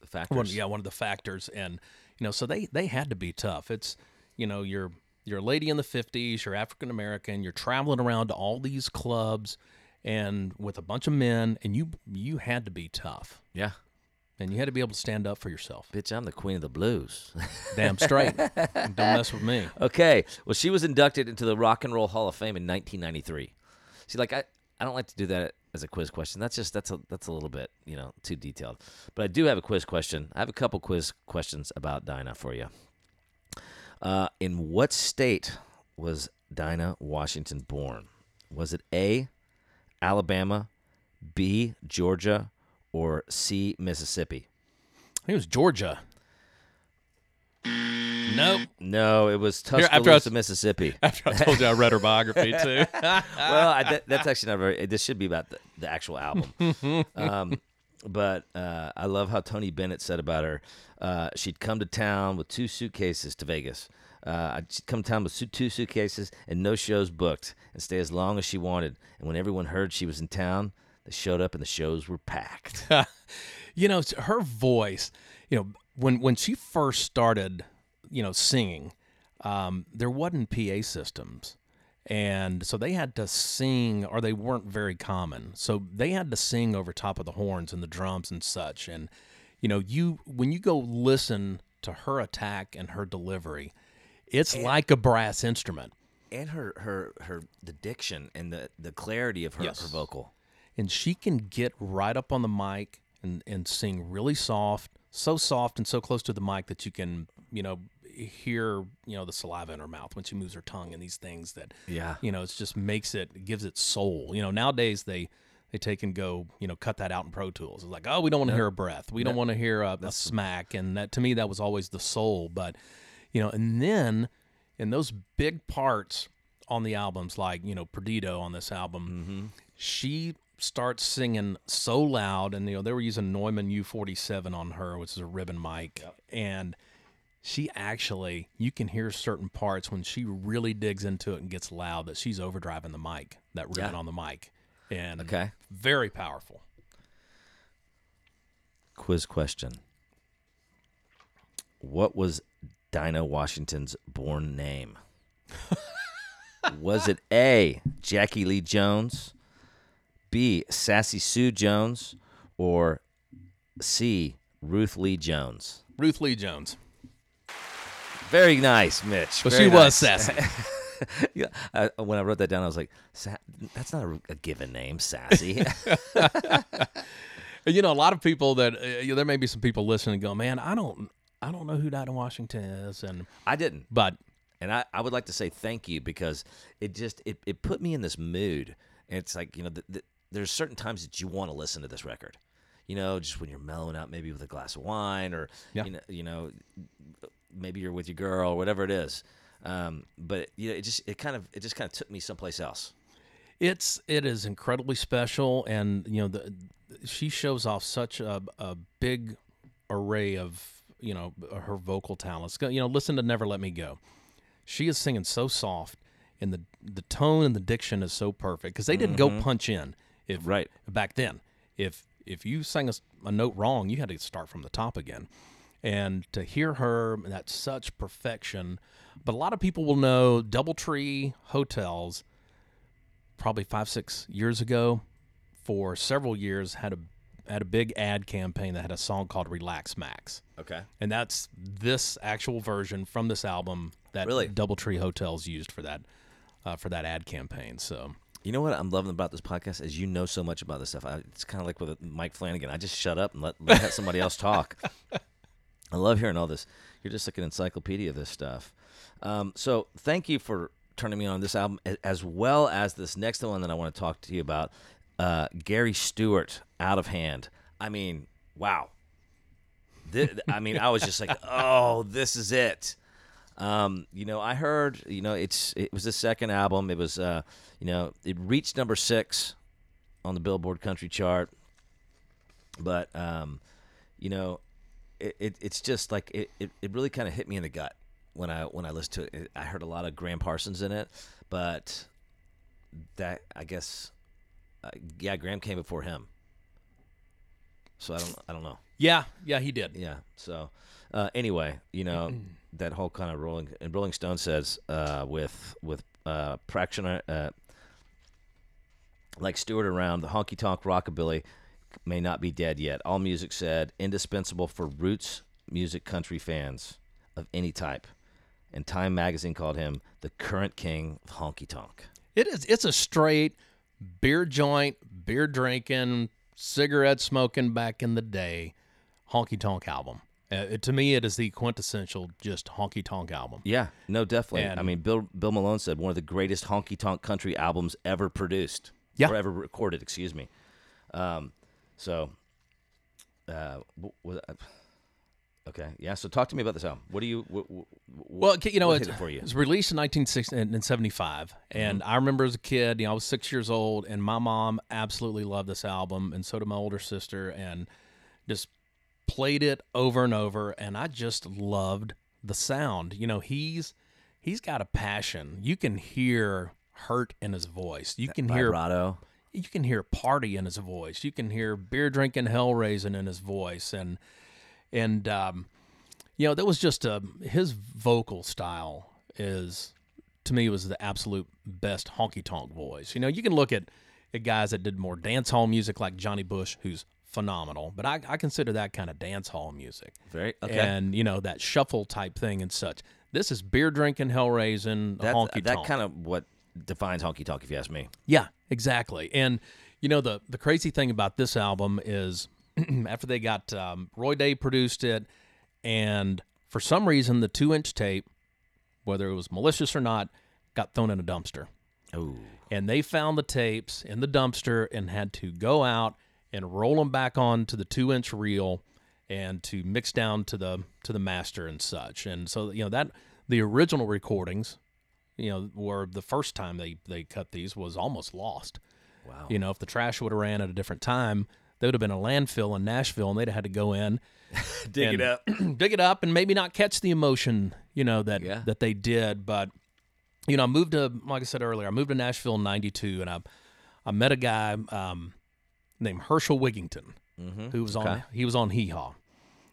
The factors. one, yeah one of the factors. And you know, so they they had to be tough. It's you know you're you're a lady in the fifties, you're African American, you're traveling around to all these clubs and with a bunch of men, and you you had to be tough, yeah. And you had to be able to stand up for yourself. Bitch, I'm the queen of the blues. Damn straight. Don't mess with me. okay. Well, she was inducted into the Rock and Roll Hall of Fame in 1993. See, like I, I don't like to do that as a quiz question. That's just that's a that's a little bit you know too detailed. But I do have a quiz question. I have a couple quiz questions about Dinah for you. Uh, in what state was Dinah Washington born? Was it A, Alabama, B, Georgia, or C, Mississippi? I think it was Georgia. Nope. No, it was Here, Tuscaloosa, after I Mississippi. After I told you I read her biography too. well, I, that, that's actually not very. This should be about the, the actual album. um, but uh, I love how Tony Bennett said about her. Uh, she'd come to town with two suitcases to Vegas. Uh, she'd come to town with two suitcases and no shows booked, and stay as long as she wanted. And when everyone heard she was in town, they showed up and the shows were packed. you know, her voice. You know, when when she first started, you know, singing, um, there wasn't PA systems, and so they had to sing, or they weren't very common. So they had to sing over top of the horns and the drums and such. And you know, you when you go listen to her attack and her delivery, it's like a brass instrument. and her her her the diction and the the clarity of her, Yes. her vocal. And she can get right up on the mic and, and sing really soft, so soft and so close to the mic that you can, you know, hear, you know, the saliva in her mouth when she moves her tongue and these things that, Yeah. you know, it just makes it, it gives it soul. You know, nowadays they, they take and go, you know, cut that out in Pro Tools. It's like, oh, we don't want to hear a breath. We don't want to hear a, a smack. And that, to me, that was always the soul. But, you know, and then in those big parts on the albums, like, you know, Perdido on this album, mm-hmm. she starts singing so loud, and you know they were using Neumann U47 on her, which is a ribbon mic, and she actually you can hear certain parts when she really digs into it and gets loud that she's overdriving the mic, that ribbon Yeah. on the mic, and Okay. very powerful. Quiz question. What was Dinah Washington's born name? was it A. Jackie Lee Jones, B. Sassy Sue Jones, or C. Ruth Lee Jones? Ruth Lee Jones, Very nice, Mitch. but Very she nice. was sassy. yeah, I, when I wrote that down, I was like, "That's not a, a given name, Sassy." you know, a lot of people that uh, you know, there may be some people listening and go, "Man, I don't, I don't know who Dinah Washington is," and I didn't. but And I, I would like to say thank you because it just it, it put me in this mood. And it's like you know the, th- there's certain times that you want to listen to this record, you know, just when you're mellowing out, maybe with a glass of wine, or Yeah. you know, you know, maybe you're with your girl, or whatever it is. Um, but you know, it just it kind of it just kind of took me someplace else. It's it is incredibly special, and you know the she shows off such a, a big array of you know her vocal talents. You know, listen to "Never Let Me Go." She is singing so soft, and the the tone and the diction is so perfect because they didn't go punch in. If Right. back then, if if you sang a note wrong, you had to start from the top again. And to hear her at such perfection, but a lot of people will know DoubleTree Hotels probably five six years ago for several years had a had a big ad campaign that had a song called relax max Okay. and that's this actual version from this album that Really? doubletree hotels used for that uh, for that ad campaign so You know what I'm loving about this podcast is you know so much about this stuff. I, it's kind of like with Mike Flanagan. I just shut up and let, let somebody else talk. I love hearing all this. You're just like an encyclopedia of this stuff. Um, so thank you for turning me on this album, as well as this next one that I want to talk to you about. Uh, Gary Stewart, Out of Hand. I mean, wow. Thi- I mean, I was just like, oh, this is it. Um, you know, I heard, you know, it's it was the second album. It was, uh, you know, it reached number six on the Billboard Country Chart. But, um, you know, it, it it's just like it, it, it really kind of hit me in the gut when I when I listened to it. I heard a lot of Gram Parsons in it, but that I guess, uh, yeah, Gram came before him. So I don't I don't know. yeah yeah he did Yeah. So uh, anyway, you know that whole kind of Rolling and Rolling Stone says uh, with with uh, practitioner uh, like Stewart around the honky tonk rockabilly may not be dead yet. AllMusic said indispensable for roots music country fans of any type. And Time magazine called him the current king of honky tonk. It is. It's a straight beer joint, beer drinking, cigarette smoking back in the day, honky tonk album. Uh, it- to me, it is the quintessential just honky tonk album. Yeah, no, definitely. I mean, Bill Bill Malone said one of the greatest honky tonk country albums ever produced. Yeah. or ever recorded. Excuse me. Um, so, uh, was okay, yeah. So, talk to me about this album. What do you? What, what, Well, you know, it's, it for you? it was released in 1975, and I remember as a kid, you know, I was six years old, and my mom absolutely loved this album, and so did my older sister, and just played it over and over, and I just loved the sound. You know, he's he's got a passion. You can hear hurt in his voice. You can hear Vibrato. you can hear party in his voice. You can hear beer drinking, hell raising in his voice, and and um, you know that was just a his vocal style is to me was the absolute best honky tonk voice. You know, you can look at at guys that did more dance hall music like Johnny Bush, who's phenomenal, but I, I consider that kind of dance hall music Very okay. and you know that shuffle type thing and such. This is beer drinking, hell raising, that honky that kind of what defines honky tonk, if you ask me. Yeah, exactly. And you know the the crazy thing about this album is after they got um, Roy Dea produced it, and for some reason the two inch tape, whether it was malicious or not, got thrown in a dumpster. Oh, And they found the tapes in the dumpster and had to go out and roll them back onto the two inch reel and to mix down to the to the master and such. And so you know that the original recordings, you know, were the first time they they cut these was almost lost. Wow. You know, if the trash would have ran at a different time, there would have been a landfill in Nashville, and they'd have had to go in, Dig it up. dig it up, and maybe not catch the emotion, you know, that Yeah. that they did. But you know, I moved to, like I said earlier, I moved to Nashville in '92, and I I met a guy um, named Hurshel Wiginton, who was on he was on Hee Haw.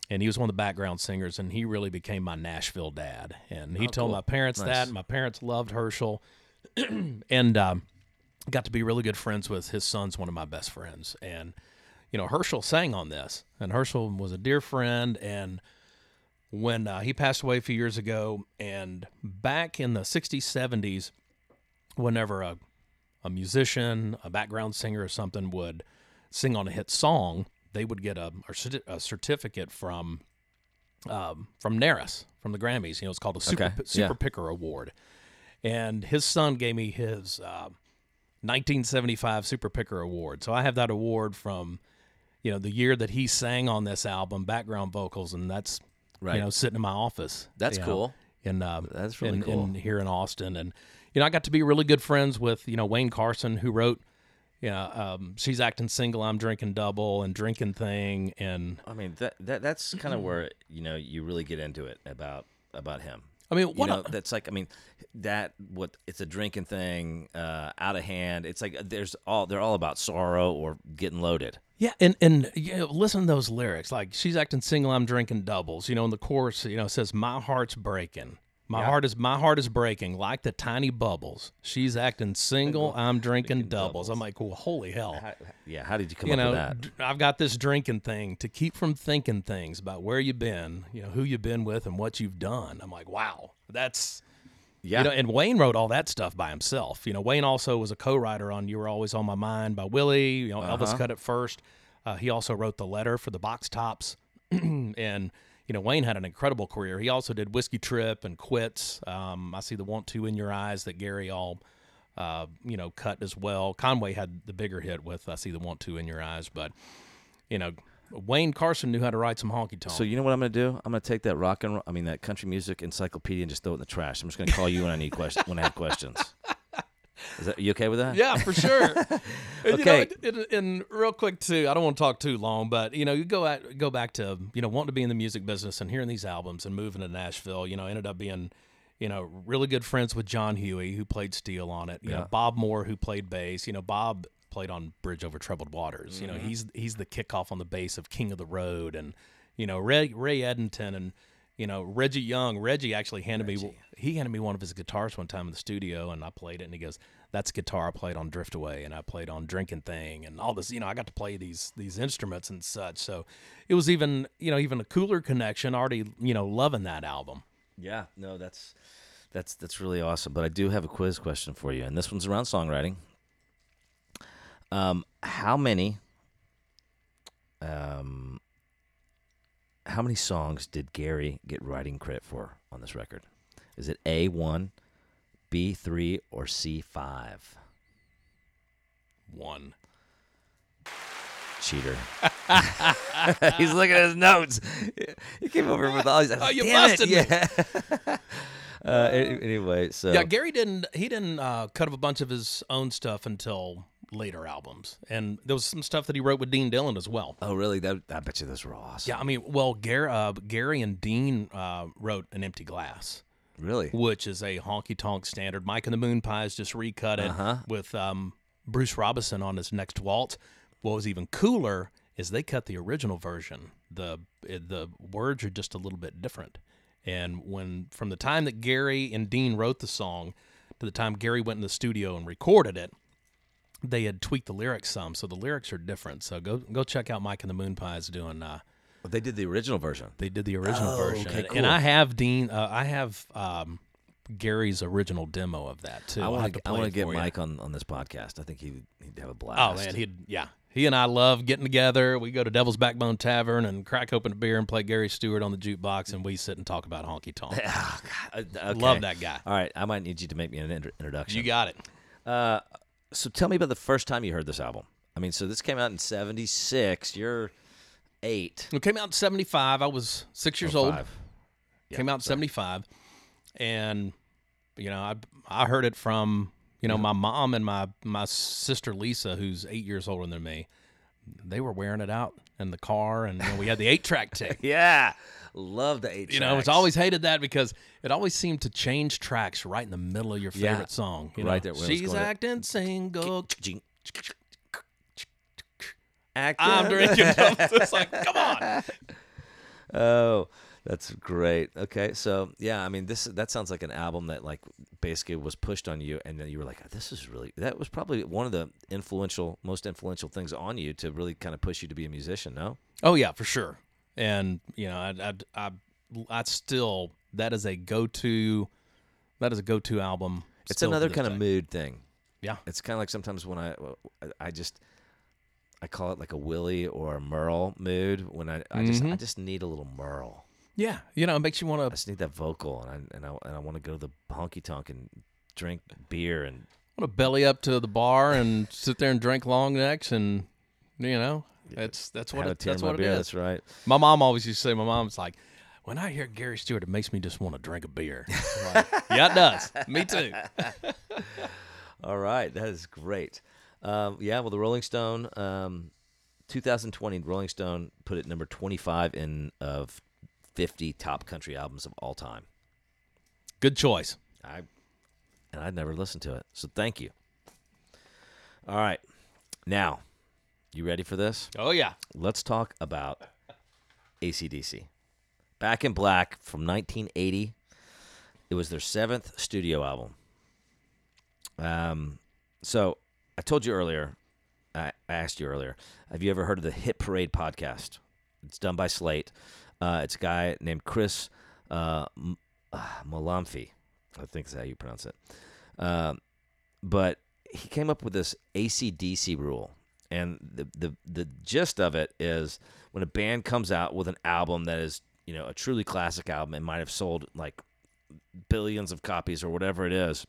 And he was one of the background singers, and he really became my Nashville dad. And he Oh, told cool. my parents Nice. that, and my parents loved Hurshel. and um, got to be really good friends with his son's one of my best friends and you know hurshel sang on this and hurshel was a dear friend and when uh, he passed away a few years ago and back in the 60s 70s whenever a, a musician a background singer or something would sing on a hit song they would get a, a certificate from um, from NARAS from the Grammys. You know, it's called a Super, Okay, Super yeah. Picker Award. And his son gave me his uh, 1975 Super Picker Award. So I have that award from, you know, the year that he sang on this album, background vocals, and that's Right. you know sitting in my office. That's know, cool. in uh, That's really in, cool. in here in Austin, and you know I got to be really good friends with you know Wayne Carson who wrote. You know, um, she's acting single. I'm drinking double and drinking thing, and I mean that, that that's kind of where you know you really get into it about about him. I mean, You what know, a- that's like I mean that what it's a drinking thing, uh, out of hand. It's like there's all they're all about sorrow or getting loaded. Yeah, and and you know, listen to those lyrics. Like she's acting single, I'm drinking doubles. You know, in the chorus, you know, it says my heart's breaking. My Yeah. heart is my heart is breaking like the tiny bubbles. She's acting single, I'm drinking doubles. I'm like, well, holy hell. How, yeah, how did you come You up know, with that? d- I've got this drinking thing to keep from thinking things about where you've been, you know, who you've been with, and what you've done. I'm like, wow, that's Yeah, you know, and Wayne wrote all that stuff by himself. You know, Wayne also was a co-writer on "You Were Always on My Mind" by Willie. You know, Elvis Uh-huh. cut it first. Uh, he also wrote the letter for the Box Tops, and you know, Wayne had an incredible career. He also did "Whiskey Trip" and "Quits." Um, I see the "Want to" in your eyes that Gary all, uh, you know, cut as well. Conway had the bigger hit with "I see the Want to" in your eyes, but you know, Wayne Carson knew how to write some honky tonk. So you know what I'm gonna do? I'm gonna take that rock and ro- I mean that country music encyclopedia and just throw it in the trash. I'm just gonna call you when I need questions when I have questions. Is that you okay with that? Yeah, for sure. And, you know, Okay. it- it- and real quick too, I don't want to talk too long, but you know, you go at, go back to you know wanting to be in the music business and hearing these albums and moving to Nashville. You know, ended up being you know really good friends with John Hughey who played steel on it. You Yeah. know, Bob Moore who played bass. You know, Bob played on Bridge Over Troubled Waters. You know, Mm-hmm. he's he's the kickoff on the bass of King of the Road, and you know Ray Ray Edenton and. You know Reggie Young. Reggie actually handed me he handed me one of his guitars one time in the studio, and I played it, and he goes, "That's a guitar I played on Drift Away, and I played on Drinking Thing, and all this. You know, I got to play these these instruments and such. So it was even you know even a cooler connection. Already you know loving that album. Yeah, no, that's that's that's really awesome. But I do have a quiz question for you, and this one's around songwriting. Um, how many um how many songs did Gary get writing credit for on this record? Is it A one, B three, or C five? One. Cheater. He's looking at his notes. He came over with all these. Oh, you busted. Yeah. uh, anyway, so Yeah, Gary didn't he didn't uh, cut up a bunch of his own stuff until later albums, and there was some stuff that he wrote with Dean Dillon as well. Oh, really? That I bet you those were awesome. Yeah, I mean, well, Gary, uh, Gary and Dean uh, wrote an empty glass. Really? which is a honky tonk standard. Mike and the Moonpies just recut it Uh-huh. with um, Bruce Robison on his next waltz. What was even cooler is they cut the original version. the The words are just a little bit different. And when from the time that Gary and Dean wrote the song to the time Gary went in the studio and recorded it, they had tweaked the lyrics some, so the lyrics are different. So go go check out Mike and the Moonpies doing. Uh, They did the original version. they did the original Oh, version, okay, and- cool. and I have Dean. Uh, I have um, Gary's original demo of that too. I want to. I want to get you. Mike on, on this podcast. I think he'd, he'd have a blast. Oh man, he'd yeah. He and I love getting together. We go to Devil's Backbone Tavern and crack open a beer and play Gary Stewart on the jukebox, and we sit and talk about honky tonk. God, okay. Love that guy. All right, I might need you to make me an intro- introduction. You got it. Uh, so tell me about the first time you heard this album. I mean, so this came out in '76. You're eight. It came out in '75. I was six years or old. Yeah, came out in '75, and you know I I heard it from You know, my mom and my my sister Lisa, who's eight years older than me, they were wearing it out in the car, and you know, we had the eight track tape. Yeah, love the eight. You know, it's always hated that because it always seemed to change tracks right in the middle of your Yeah. favorite song. You Right know? there where it was She's going to- acting single. Act I'm drinking. it's like, come on. Oh, that's great. Okay, so yeah, I mean, this that sounds like an album that like basically was pushed on you, and then you were like, "This is really." That was probably one of the influential, most influential things on you to really kind of push you to be a musician. No, Oh yeah, for sure. And you know, I, I, I, I still that is a go to. That is a go to album. it's another kind of mood thing. Yeah. It's kind of like sometimes when I, I just, I call it like a Willie or a Merle mood. When I, I just, I Mhm. just need a little Merle. Yeah, you know, it makes you want to I just need that vocal, and I and I, and I want to go to the honky tonk and drink beer and want to belly up to the bar and sit there and drink long necks and you know that's that's what it, that's what it beer. is. That's right. My mom always used to say, my mom's like, when I hear Gary Stewart, it makes me just want to drink a beer. Like, yeah, it does. Me too. All right, that is great. Um, yeah, well, the Rolling Stone, um, 2020, Rolling Stone put it number 25 in of 50 top country albums of all time. Good choice. I and I'd never listened to it, so thank you. All right, now, you ready for this? Oh yeah. Let's talk about ACDC. Back in Black from 1980. It was their seventh studio album. Um, so I told you earlier, I asked you earlier, have you ever heard of the Hit Parade podcast? It's done by Slate. Uh, it's a guy named Chris uh, M- uh, Molanphy. I think is how you pronounce it. Um, but he came up with this ACDC rule. And the, the the gist of it is when a band comes out with an album that is, you know, a truly classic album and might have sold like billions of copies or whatever it is,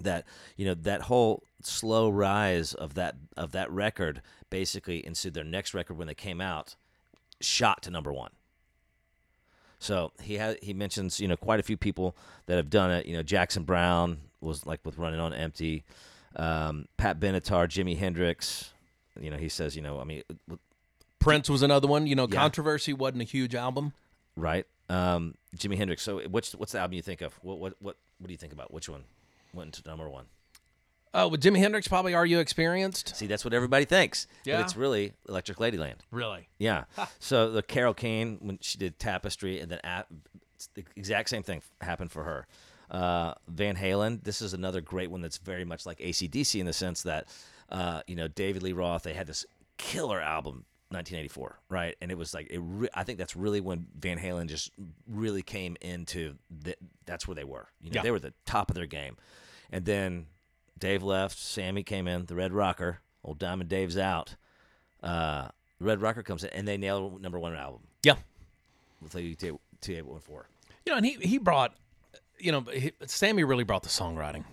that you know that whole slow rise of that of that record basically ensued their next record when they came out shot to number one. So he had he mentions you know quite a few people that have done it. You know Jackson Browne was like with Running on Empty, um, Pat Benatar, Jimi Hendrix. You know he says you know I mean Prince was another one. You know, Yeah. Controversy wasn't a huge album. right um, Jimi Hendrix. So what's what's the album you think of? What what what what do you think about which one went to number one? Oh, with Jimi Hendrix, probably Are You Experienced? See that's what everybody thinks, Yeah. but it's really Electric Ladyland. Really? Yeah. so the Carole King when she did Tapestry, and then at, the exact same thing happened for her. Uh, Van Halen. This is another great one that's very much like ACDC in the sense that uh, you know David Lee Roth. They had this killer album. 1984, right? And it was like it. Re- I think that's really when Van Halen just really came into. The, that's where they were. You know, Yeah. they were the top of their game. And then Dave left. Sammy came in. The Red Rocker. Old Diamond Dave's out. Uh, the Red Rocker comes in, and they nail number one album Yeah. with a two eight one four. You know, and he he brought, you know, he, Sammy really brought the songwriting.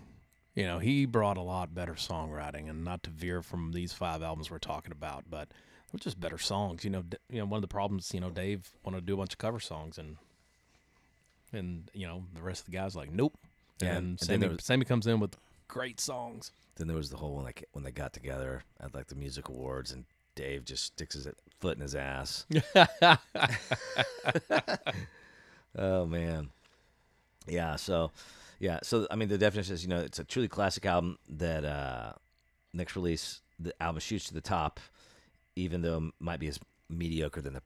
You know, he brought a lot better songwriting, and not to veer from these five albums we're talking about, but they're just better songs. You know, D- you know, one of the problems, you know, Dave wanted to do a bunch of cover songs, and and you know, the rest of the guys like, nope. Yeah, and, and Sammy, was- Sammy comes in with great songs. Then there was the whole one like when they got together at like the music awards, and Dave just sticks his foot in his ass. oh man, yeah. So yeah. So I mean, the definition is you know it's a truly classic album that uh, next release the album shoots to the top, even though it might be as mediocre than the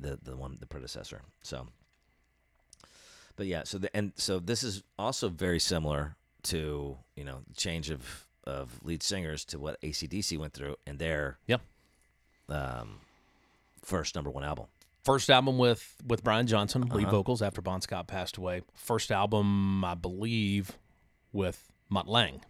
the the one the predecessor. So. But yeah, so the and so this is also very similar to you know the change of of lead singers to what ACDC went through in their Yep. um, first number one album. First album with with Brian Johnson, lead Uh-huh. vocals after Bon Scott passed away. First album, I believe, with Mutt Lange.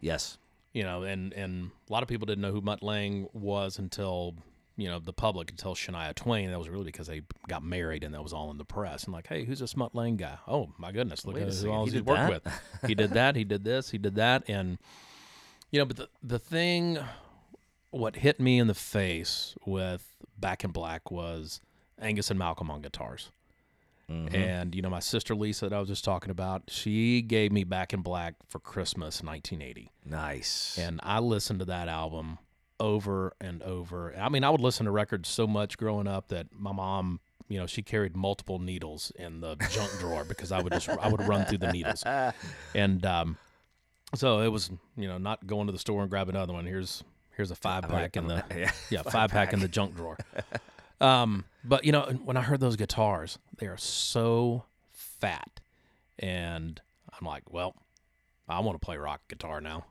Yes, you know, and and a lot of people didn't know who Mutt Lange was until you know the public until Shania Twain. That was really because they got married and that was all in the press. And like, hey, who's this Mutt Lange guy? Oh my goodness, look Wait at who all he worked with. he did that. He did this. He did that. And you know, but the the thing, what hit me in the face with Back in Black was Angus and Malcolm on guitars. And you know, my sister Lisa that I was just talking about, she gave me Back in Black for Christmas 1980. Nice. And I listened to that album over and over. I mean, I would listen to records so much growing up that my mom, you know, she carried multiple needles in the junk drawer because I would just I would run through the needles. And um so it was, you know, not going to the store and grab another one. Here's here's a five pack in the yeah, five pack in the junk drawer. Um, but you know, when I heard those guitars, they are so fat, and I'm like, well, I want to play rock guitar now.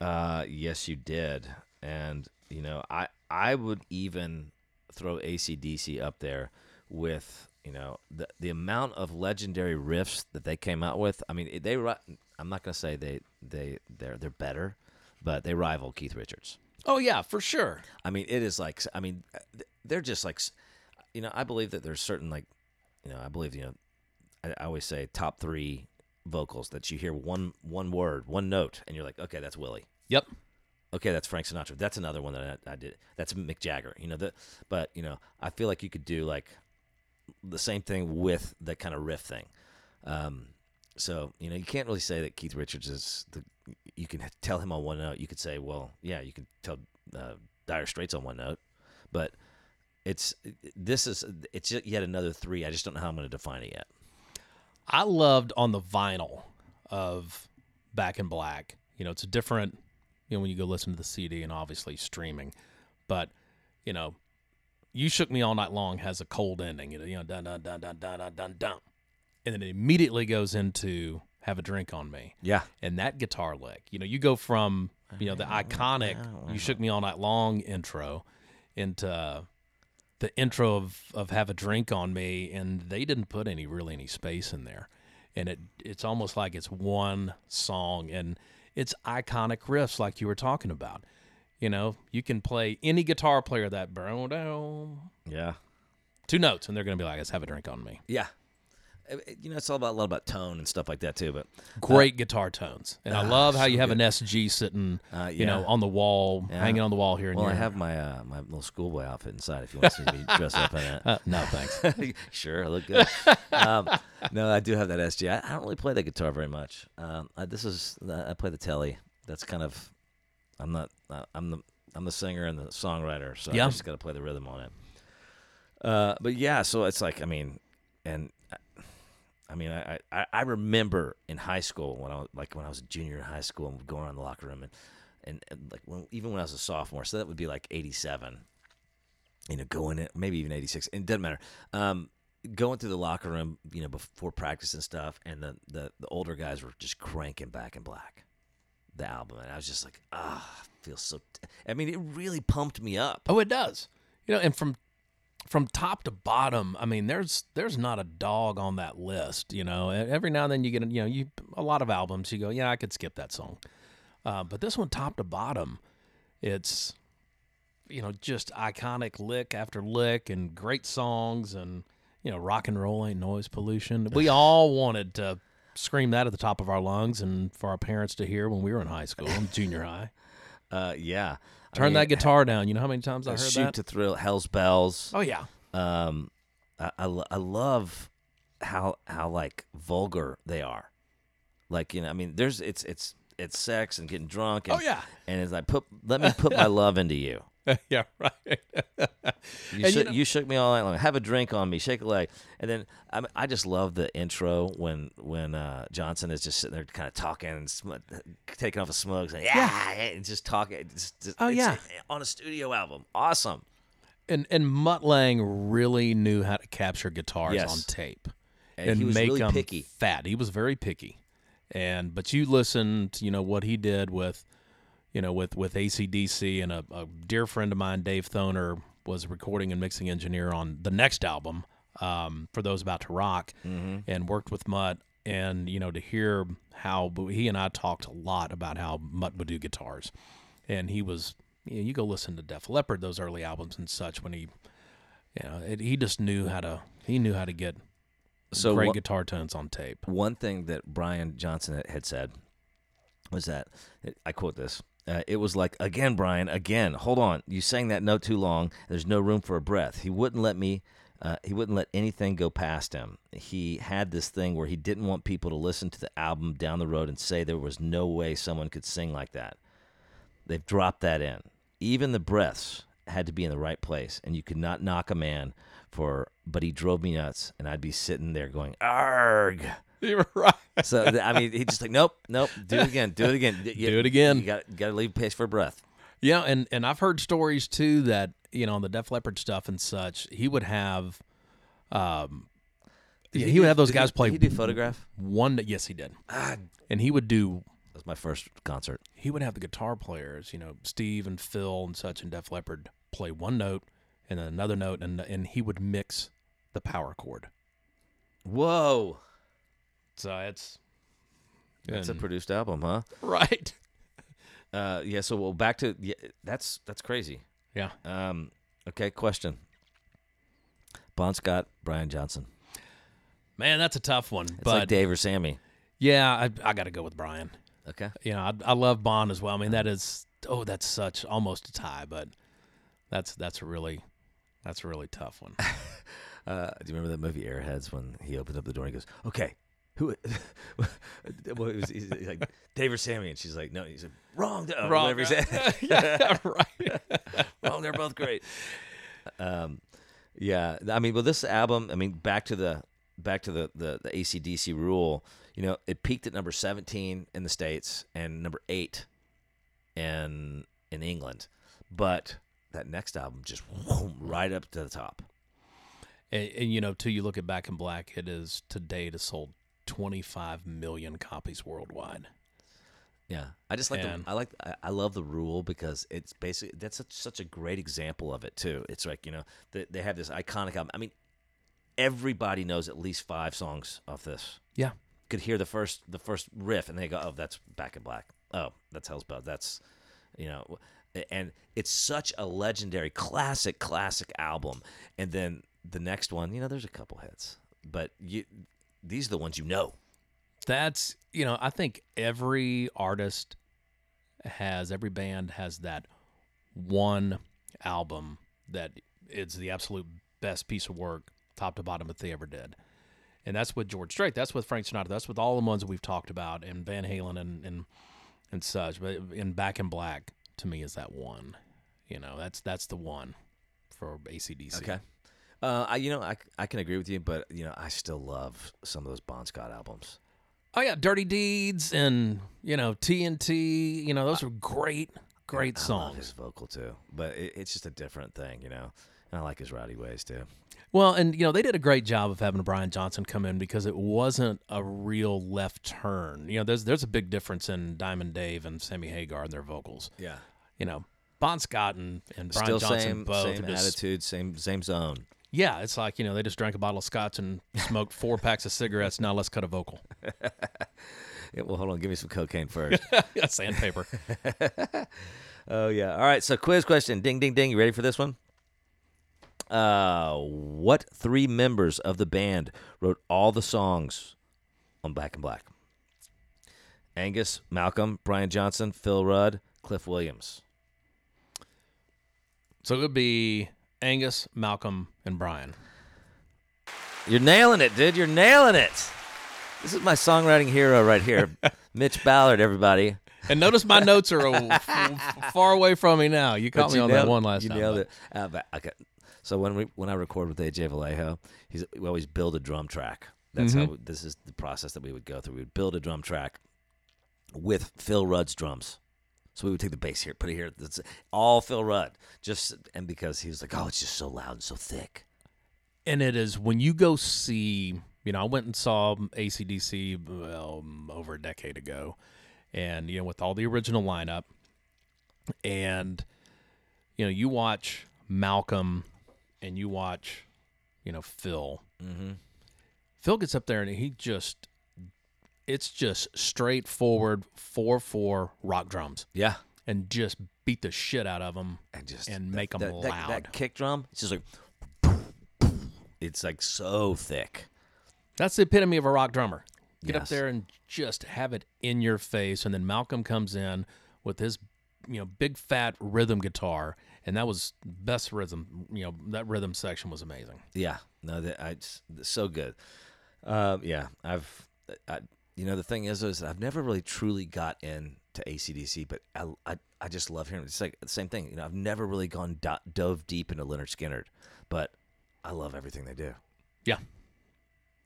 Uh, yes, you did, and you know, I I would even throw ACDC up there with you know the the amount of legendary riffs that they came out with. I mean, they I'm not gonna say they they they're they're better, but they rival Keith Richards. Oh yeah, for sure. I mean, it is like I mean, they're just like, you know, I believe that there's certain like, you know, I believe you know, I, I always say top three vocals that you hear one one word, one note, and you're like, okay, that's Willie. Yep. Okay, that's Frank Sinatra. That's another one that I, I did. That's Mick Jagger. You know, the, but you know, I feel like you could do like the same thing with the kind of riff thing. Um, so you know, you can't really say that Keith Richards is the. You can tell him on one note. You could say, well, yeah, you can tell uh, Dire Straits on one note, but it's this is it's yet another three. I just don't know how I'm going to define it yet. I loved on the vinyl of Back in Black. You know, it's a different, you know, when you go listen to the CD and obviously streaming, but you know, you shook me all night long has a cold ending. You know, dun dun dun dun dun dun dun dun, and then it immediately goes into have a drink on me. Yeah, and that guitar lick. You know, you go from you know the iconic "You Shook Me All Night Long" intro into the intro of of "Have a Drink on Me," and they didn't put any really any space in there, and it it's almost like it's one song, and it's iconic riffs like you were talking about. You know, you can play any guitar player that burn down yeah, two notes, and they're gonna be like, "Let's have a drink on me." yeah. Uh, You know, it's all about a lot about tone and stuff like that too. But great guitar tones, and I love how you have an SG sitting, Uh, you know, on the wall, Yeah. hanging on the wall here. In well, I have my uh, my little schoolboy outfit inside. If you want to see me dress up in that, Uh, no, thanks. sure, I look good. um, no, I do have that SG. I, I don't really play the guitar very much. Um, I, this is I play the telly. That's kind of I'm not uh, I'm the I'm the singer and the songwriter, so Yeah. I just got to play the rhythm on it. Uh, but yeah, so it's like I mean, and I- mean I, I I remember in high school when I was like when I was a junior in high school and going around the locker room and and, and like when, even when I was a sophomore, so that would be like '87 you know, going in, maybe even 86. It doesn't matter. Um, going through the locker room, you know, before practice and stuff, and the, the, the older guys were just cranking back in black, the album. And I was just like, ah, I feel so. T-. I mean, it really pumped me up. oh, it does. You know, and from from top to bottom, I mean, there's there's not a dog on that list. You know, every now and then you get, you know, you a lot of albums. You go, yeah, I could skip that song, uh, but this one, top to bottom, it's you know just iconic lick after lick and great songs and you know rock and roll ain't noise pollution. We all wanted to scream that at the top of our lungs and for our parents to hear when we were in high school and junior high. Uh, yeah. Turn mean, that guitar down. You know how many times I uh, heard Shoot that? to Thrill, Hell's Bells. oh yeah. Um, I, I, I love how how like vulgar they are. Like you know, I mean, there's it's it's it's sex and getting drunk. And, Oh, yeah. and it's like put let me put my love into you. yeah, right. You, And you shook, know- you shook me all night long. Have a drink on me, shake a leg, and then I, mean, I just love the intro when when uh, Johnson is just sitting there, kind of talking and sm- taking off a smoke, saying, yeah, and just talking. Just, Oh, yeah. on a studio album, awesome. and and Mutt Lange really knew how to capture guitars Yes. on tape And he was make them picky. fat. He was very picky, and but you listened, you know what he did with, you know, with with ACDC and a, a dear friend of mine, Dave Thoener, was recording and mixing engineer on the next album, um, for those about to rock, Mm-hmm. and worked with Mutt. And you know to hear how he and I talked a lot about how Mutt would do guitars, and he was you, know, you go listen to Def Leppard those early albums and such when he you know it, he just knew how to he knew how to get So great guitar tones on tape. One thing that Brian Johnson had said was that I quote this. Uh, it was like again, Brian. Again, hold on. You sang that note too long. There's no room for a breath. He wouldn't let me Uh, he wouldn't let anything go past him. He had this thing where he didn't want people to listen to the album down the road and say there was no way someone could sing like that. They've dropped that in. Even the breaths had to be in the right place, and you could not knock a man for. But he drove me nuts, and I'd be sitting there going, "Arg." You're right. So I mean, he just like, nope, nope, do it again, do it again, Y- Do it again. You got got to leave space for breath. Yeah, and and I've heard stories too that you know on the Def Leppard stuff and such, he would have, um, yeah, he would have those Did guys play He do photograph. one. Yes, he did, Ah, and he would do. that's my first concert. He would have the guitar players, you know, Steve and Phil and such, and Def Leppard play one note and then another note, and and he would mix the power chord. Whoa, So it's that's a produced album, huh? right. Uh, yeah. So well, back to yeah, that's that's crazy. Yeah. Um, okay, question. Bon Scott, Brian Johnson. Man, that's a tough one. It's but like Dave or Sammy. yeah, I, I got to go with Brian. Okay. You know, I, I love Bon as well. I mean, that is oh, that's such almost a tie, but that's that's a really that's a really tough one. Uh, do you remember that movie Airheads when he opens up the door and he goes, "Okay, who?" well, it was he's like Dave or Sammy, and she's like, "No." He's like, "Wrong." uh, Wrong, Whatever he said. yeah, right. well, they're both great. Um, yeah, I mean, well, this album, I mean, back to the back to the the, the ACDC rule. You know, it peaked at number seventeen in the states and number eight in in England, but that next album just whoom, right up to the top. And, and you know, too, you look at Back in Black, it is today to date has sold 25 million copies worldwide. Yeah, I just like And- the, I like I, love the rule because it's basically that's such, such a great example of it too. It's like you know they, they have this iconic album. I mean, everybody knows at least five songs off this. Yeah. could hear the first the first riff and they go, oh, that's Back in Black. Oh, that's Hell's Bells. That's you know, and it's such a legendary classic classic album. And then the next one, you know, there's a couple hits, but you these are the ones you know. That's, you know, I think every artist has, every band has that one album that is the absolute best piece of work, top to bottom, that they ever did. And that's with George Strait. That's with Frank Sinatra. That's with all the ones that we've talked about, and Van Halen and and, and such. But in Back in Black, to me, is that one. You know, that's that's the one for ACDC. Okay. Uh, I, you know, I, I can agree with you, but you know, I still love some of those Bon Scott albums. Oh yeah, Dirty Deeds and you know TNT. You know those are great, great I love his vocal too, but it, it's just a different thing, you know. And I like his rowdy ways too. Well, and you know they did a great job of having Brian Johnson come in because it wasn't a real left turn. You know, there's there's a big difference in Diamond Dave and Sammy Hagar and their vocals. Yeah, You know, Bon Scott and, and Brian still Johnson same both same just attitude, same same zone. Yeah. It's like you know they just drank a bottle of scotch and smoked four packs of cigarettes. Now let's cut a vocal. Yeah, well, hold on, give me some cocaine first. yeah, sandpaper. oh yeah. All right. So quiz question. Ding ding ding. You ready for this one? Uh, what three members of the band wrote all the songs on Back in Black? Angus, Malcolm, Brian Johnson, Phil Rudd, Cliff Williams. So it would be Angus, Malcolm, and Brian. You're nailing it, dude. You're nailing it. This is my songwriting hero right here, Mitch Ballard. Everybody. And notice my notes are a- f- f- far away from me now. You caught me on nailed- that one last you time. nailed it. Uh, but, okay. So when we when I record with AJ Vallejo, he's we always build a drum track. That's Mm-hmm. how this is the process that we would go through. We would build a drum track with Phil Rudd's drums. So we would take the bass here, put it here. That's all Phil Rudd. Just and because he was like, oh, it's just so loud and so thick. And it is when you go see, you know, I went and saw ACDC um, over a decade ago, and you know, with all the original lineup, and you know, you watch Malcolm, and you watch, you know, Phil. Mm-hmm. Phil gets up there and he just, it's just straightforward four four rock drums, Yeah. and just beat the shit out of them. and just And make 'em that, that- loud. That, kick drum, it's just like it's like so thick. That's the epitome of a rock drummer. Get up there and just have it in your face. And then Malcolm comes in with his you know big fat rhythm guitar, and that was best rhythm. You know that rhythm section was amazing. Yeah, no, that I it's so good. Um, yeah, I've, I, you know, the thing is, is I've never really truly got into ACDC, but I, I, I just love hearing. It's like the same thing. You know, I've never really gone do- dove deep into Lynyrd Skynyrd, but I love everything they do. Yeah.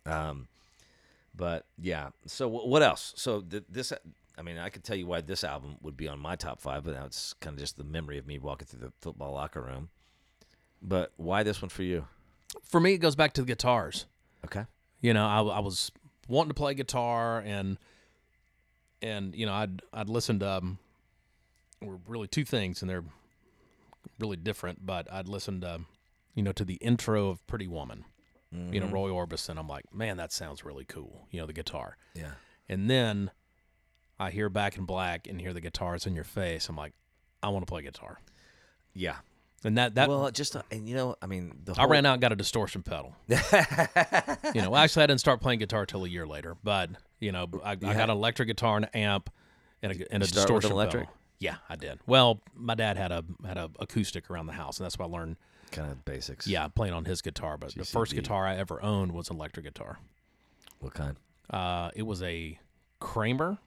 Um, but yeah. So wh- what else? So th- this, I mean, I could tell you why this album would be on my top five, but now it's kind of just the memory of me walking through the football locker room. But why this one for you? For me, it goes back to the guitars. Okay. You know, I, I was wanting to play guitar, and and you know, I'd I'd listened to um, were really two things, and they're really different. But I'd listened, to, you know, to the intro of Pretty Woman. You know, Roy Orbison. I'm like, man, that sounds really cool. You know, the guitar. Yeah. And then I hear Back in Black and hear the guitars in your face. I'm like, I want to play guitar. Yeah. And that that well, just uh, and you know, I mean, the I ran out and got a distortion pedal. you know, actually, I didn't start playing guitar till a year later. But you know, I, I got an electric guitar and an amp and a, and a You distortion electric? pedal. Yeah, I did. Well, my dad had a had a acoustic around the house, and that's why I learned. kind of basics. Yeah, playing on his guitar. But the first guitar I ever owned was an electric guitar. What kind? Uh, it was a Kramer,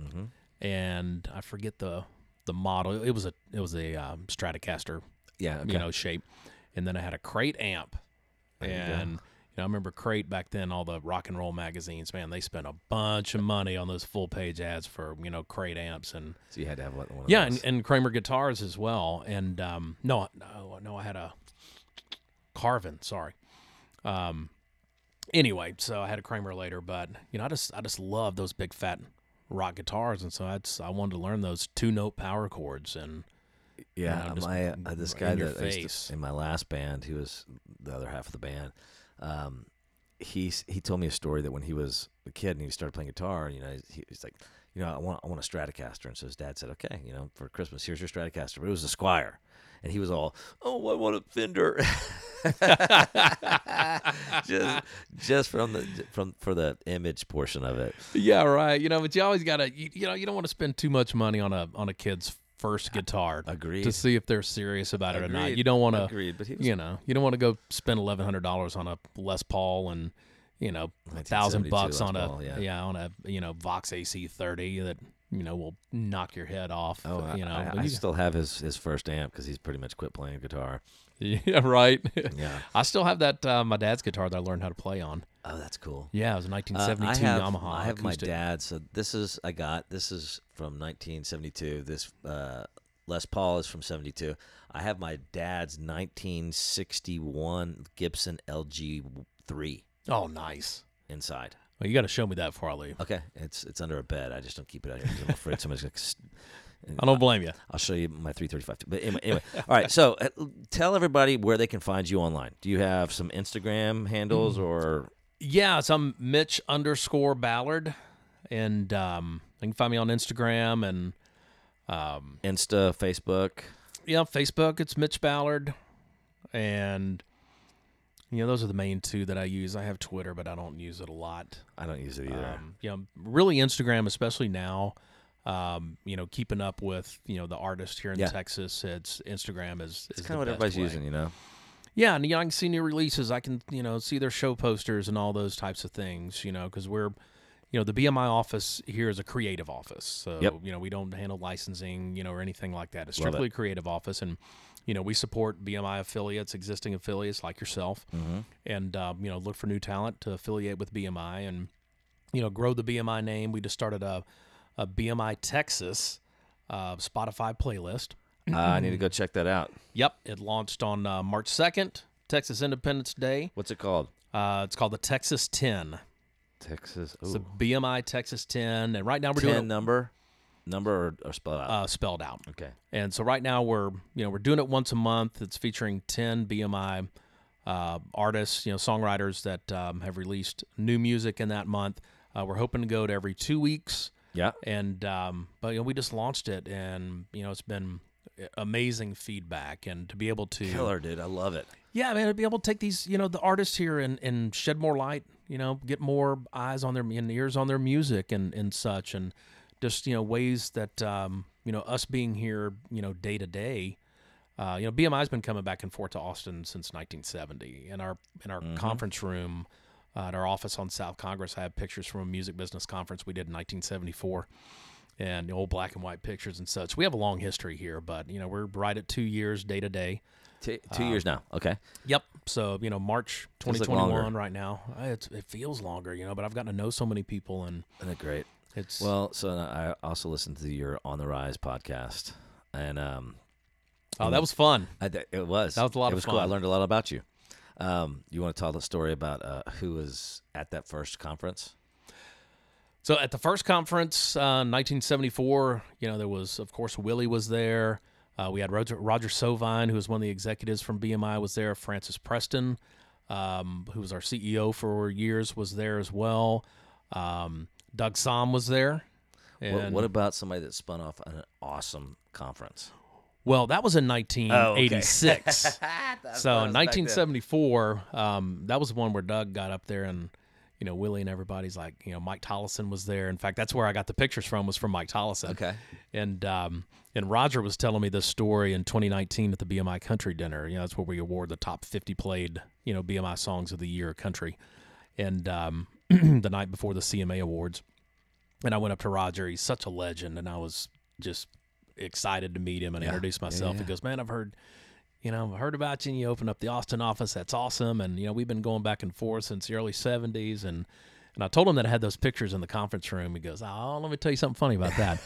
Mm-hmm. and I forget the the model. It was a it was a um, Stratocaster Yeah. Okay. you know shape and then i had a crate amp There you and you know, I remember Crate back then. All the rock and roll magazines, man, they spent a bunch of money on those full page ads for you know Crate amps and so you had to have one of yeah, those. and, and Kramer guitars as well. And um, no, no, no, I had a Carvin. Sorry. Um, anyway, so I had a Kramer later, but you know, I just I just love those big fat rock guitars, and so I just, I wanted to learn those two note power chords and Yeah, know, my uh, this guy that I used to- in my last band, he was the other half of the band. Um, he he told me a story that when he was a kid and he started playing guitar, you know, he, he's like, you know, I want I want a Stratocaster, and so his dad said, okay, you know, for Christmas, here's your Stratocaster. But it was a Squier, and he was all, oh, I want a Fender, just just from the from for the image portion of it. yeah, right. You know, but you always gotta you, you know you don't want to spend too much money on a on a kid's first guitar Agreed. to see if they're serious about it or not. You don't want to Agreed, but he was you know, you don't want to go spend eleven hundred dollars on a Les Paul and you know a thousand 1972 bucks on a Paul, yeah. yeah. on a you know Vox AC thirty that you know will knock your head off. Oh, I- you know, I, I you- still have his his first amp because he's pretty much quit playing guitar. yeah, right. Yeah. I still have that uh, my dad's guitar that I learned how to play on. Oh, that's cool. Yeah, it was a Uh, 1972 I have, Yamaha. I have my dad's. So this is I got. This is from 1972. This uh, Les Paul is from 72. I have my dad's 1961 Gibson LG3 Oh, nice. inside. Well, you got to show me that before I leave. Okay, it's it's under a bed. I just don't keep it out here. I'm afraid somebody's gonna. s- I don't blame you. I'll show you my 335. But anyway, anyway. all right. So uh, tell everybody where they can find you online. Do you have some Instagram handles or Yeah, it's I'm Mitch underscore Ballard, and um, you can find me on Instagram and um, Insta, Facebook? yeah, Facebook. It's Mitch Ballard, and you know those are the main two that I use. I have Twitter, but I don't use it a lot. I don't use it either. Um, you know, really Instagram, especially now. Um, you know, keeping up with you know the artist here in Yeah. Texas. It's Instagram is it's kind of what everybody's way. using, you know. Yeah, and you know, I can see new releases. I can, you know, see their show posters and all those types of things. You know, because we're, you know, the BMI office here is a creative office. So Yep. you know, we don't handle licensing, you know, or anything like that. It's strictly a creative office, and you know, we support BMI affiliates, existing affiliates like yourself, Mm-hmm. and um, you know, look for new talent to affiliate with BMI and you know, grow the BMI name. We just started a, a BMI Texas uh, Spotify playlist. Uh, I need to go check that out. Yep, it launched on uh, March second, Texas Independence Day. What's it called? Uh, it's called the Texas 10. Texas. It's the Ooh. BMI Texas 10. And right now we're 10 doing it number, number or, or spell out. uh, spelled out. okay. And so right now we're, you know, we're doing it once a month. It's featuring 10 BMI uh, artists, you know, songwriters that um, have released new music in that month. Uh, we're hoping to go to every two weeks. Yeah. And, um, but, you know, we just launched it and, you know, it's been amazing feedback and to be able to Killer, dude. I love it. Yeah, man, to be able to take these, you know, the artists here and, and shed more light, you know, get more eyes on their and ears on their music and, and such, and just you know ways that um, you know, us being here, you know, day to day, uh, you know, BMI's been coming back and forth to Austin since 1970. In our in our conference room, uh, at our office on South Congress, I have pictures from a music business conference we did in 1974, and old black and white pictures and such. We have a long history here, but you know, we're right at two years day to day. Two years now. Okay. Yep. So you know, March Feels like 2021 right now. Uh, It's, it feels longer, you know, but I've gotten to know so many people, and Isn't great? it's Well, so I also listened to your On the Rise podcast, and um, oh, that was fun. I, it was That was a lot It of was cool. I learned a lot about you. Um, you want to tell the story about uh, who was at that first conference? So at the first conference, uh, 1974, you know, there was, of course, Willie was there. Uh, we had Roger, Roger Sovine, who was one of the executives from BMI, was there. Frances Preston, um, who was our CEO for years, was there as well. Um, Doug Sahm was there. What, And, what about somebody that spun off an awesome conference? well, that was in Oh, 1986. so in 1974, um, that was the one where Doug got up there and, you know, Willie and everybody's like, you know, Mike Tolleson was there. In fact, that's where I got the pictures from was from Mike Tolleson. Okay. And um, and Roger was telling me this story in 2019 at the BMI Country Dinner. You know, that's where we award the top 50 played, you know, BMI songs of the year country. And um, the night before the CMA Awards, and I went up to Roger. He's such a legend, and I was just excited to meet him and Yeah. introduce Yeah, myself. yeah. He goes, "Man, I've heard." You know, I heard about you and you opened up the Austin office. That's awesome. And, you know, we've been going back and forth since the early 70s. And, and I told him that I had those pictures in the conference room. He goes, Oh, let me tell you something funny about that.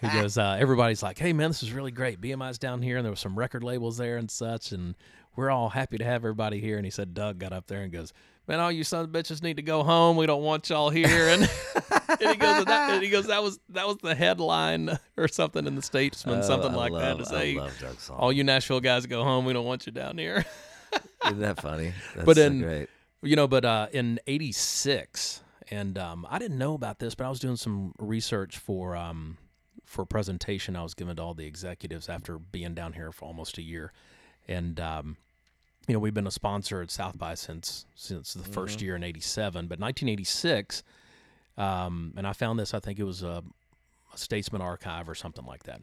he goes, uh, everybody's like, hey, man, this is really great. BMI's down here, and there were some record labels there and such, and we're all happy to have everybody here. And he said, Doug got up there and goes, man, all you sons of bitches need to go home. We don't want y'all here. And, and he goes, that, and he goes, that was that was the headline or something in the Statesman, Oh, something I like love, that to say, I love Doug Sahm. all you Nashville guys go home. We don't want you down here. Isn't that funny? That's But so in- great. You know, but uh, in '86, and um, I didn't know about this, but I was doing some research for um, for a presentation I was giving to all the executives after being down here for almost a year, and um, you know we've been a sponsor at South by since since the first year in '87, but 1986, um, and I found this. I think it was a, a Statesman archive or something like that,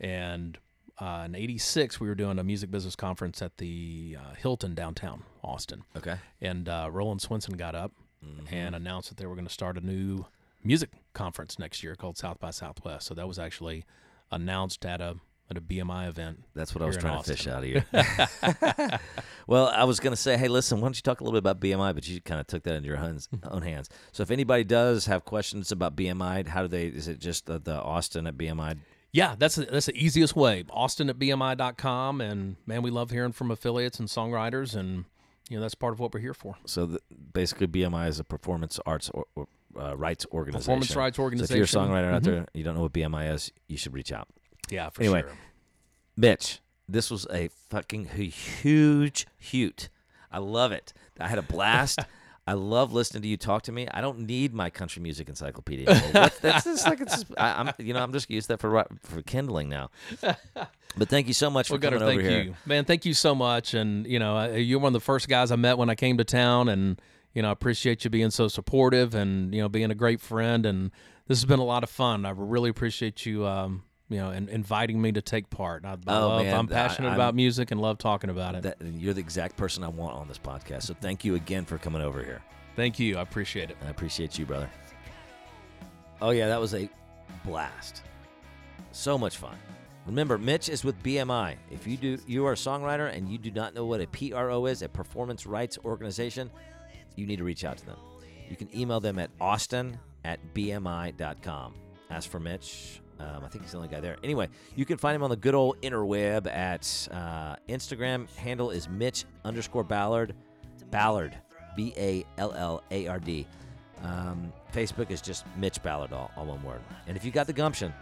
and. Uh, in '86, we were doing a music business conference at the uh, Hilton downtown Austin, Okay. and uh, Roland Swenson got up Mm-hmm. and announced that they were going to start a new music conference next year called South by Southwest. So that was actually announced at a at a BMI event. That's what I was trying to fish out of you. well, I was going to say, hey, listen, why don't you talk a little bit about BMI? But you kind of took that into your hands, own hands. So if anybody does have questions about BMI, how do they? Is it just the, the Austin at BMI? Yeah, that's the, that's the easiest way. Austin at BMI.com. And man, we love hearing from affiliates and songwriters. And, you know, that's part of what we're here for. So the, basically, BMI is a performance arts or, or, uh, rights organization. Performance rights So if you're a songwriter out Mhm. there, you don't know what BMI is, you should reach out. Yeah, for Anyway. sure. Mitch, this was a fucking huge hoot. I love it. I had a blast. I love listening to you talk to me. I don't need my country music encyclopedia. What- that's just like it's just, I, I'm you know I'm just used that for for kindling now. But thank you so much for Well, Gunnar, coming over thank here. you, man. Thank you so much. And you know, you're one of the first guys I met when I came to town, and you know, I appreciate you being so supportive and you know, being a great friend. And this has been a lot of fun. I really appreciate you, um, you know, and inviting me to take part. I, I Oh, love, man, I'm passionate I'm- about music and love talking about it. That, you're the exact person I want on this podcast. So thank you again for coming over here. Thank you. I appreciate it. I appreciate you, brother. Oh yeah, that was a blast. So much fun. Remember, Mitch is with BMI. If you do you are a songwriter and you do not know what a PRO is, a performance rights organization, you need to reach out to them. You can email them at austin at bmi.com. Ask for Mitch. Um, I think he's the only guy there. Anyway, you can find him on the good old interweb at uh, Instagram. Handle is Mitch underscore Ballard. Ballard. B A L L A R D. Um, Facebook is just Mitch Ballard, all, all one word. And if you got the gumption,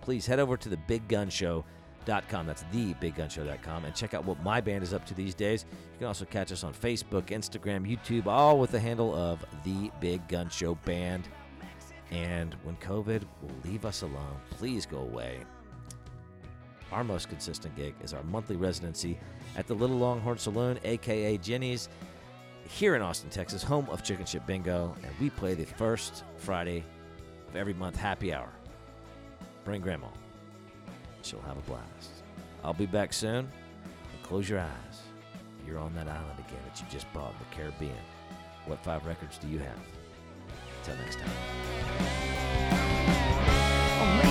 please head over to the biggunshow.com. That's the biggunshow.com and check out what my band is up to these days. You can also catch us on Facebook, Instagram, YouTube, all with the handle of the Big Gun Show Band. And when COVID will leave us alone, please go away. Our most consistent gig is our monthly residency at the Little Longhorn Saloon, aka Ginny's, here in Austin, Texas, home of Chicken Shit Bingo, and we play the first Friday of every month happy hour. Bring grandma. you'll have a blast. I'll be back soon. And close your eyes. You're on that island again that you just bought in the Caribbean. What five records do you have? Till next time. Oh,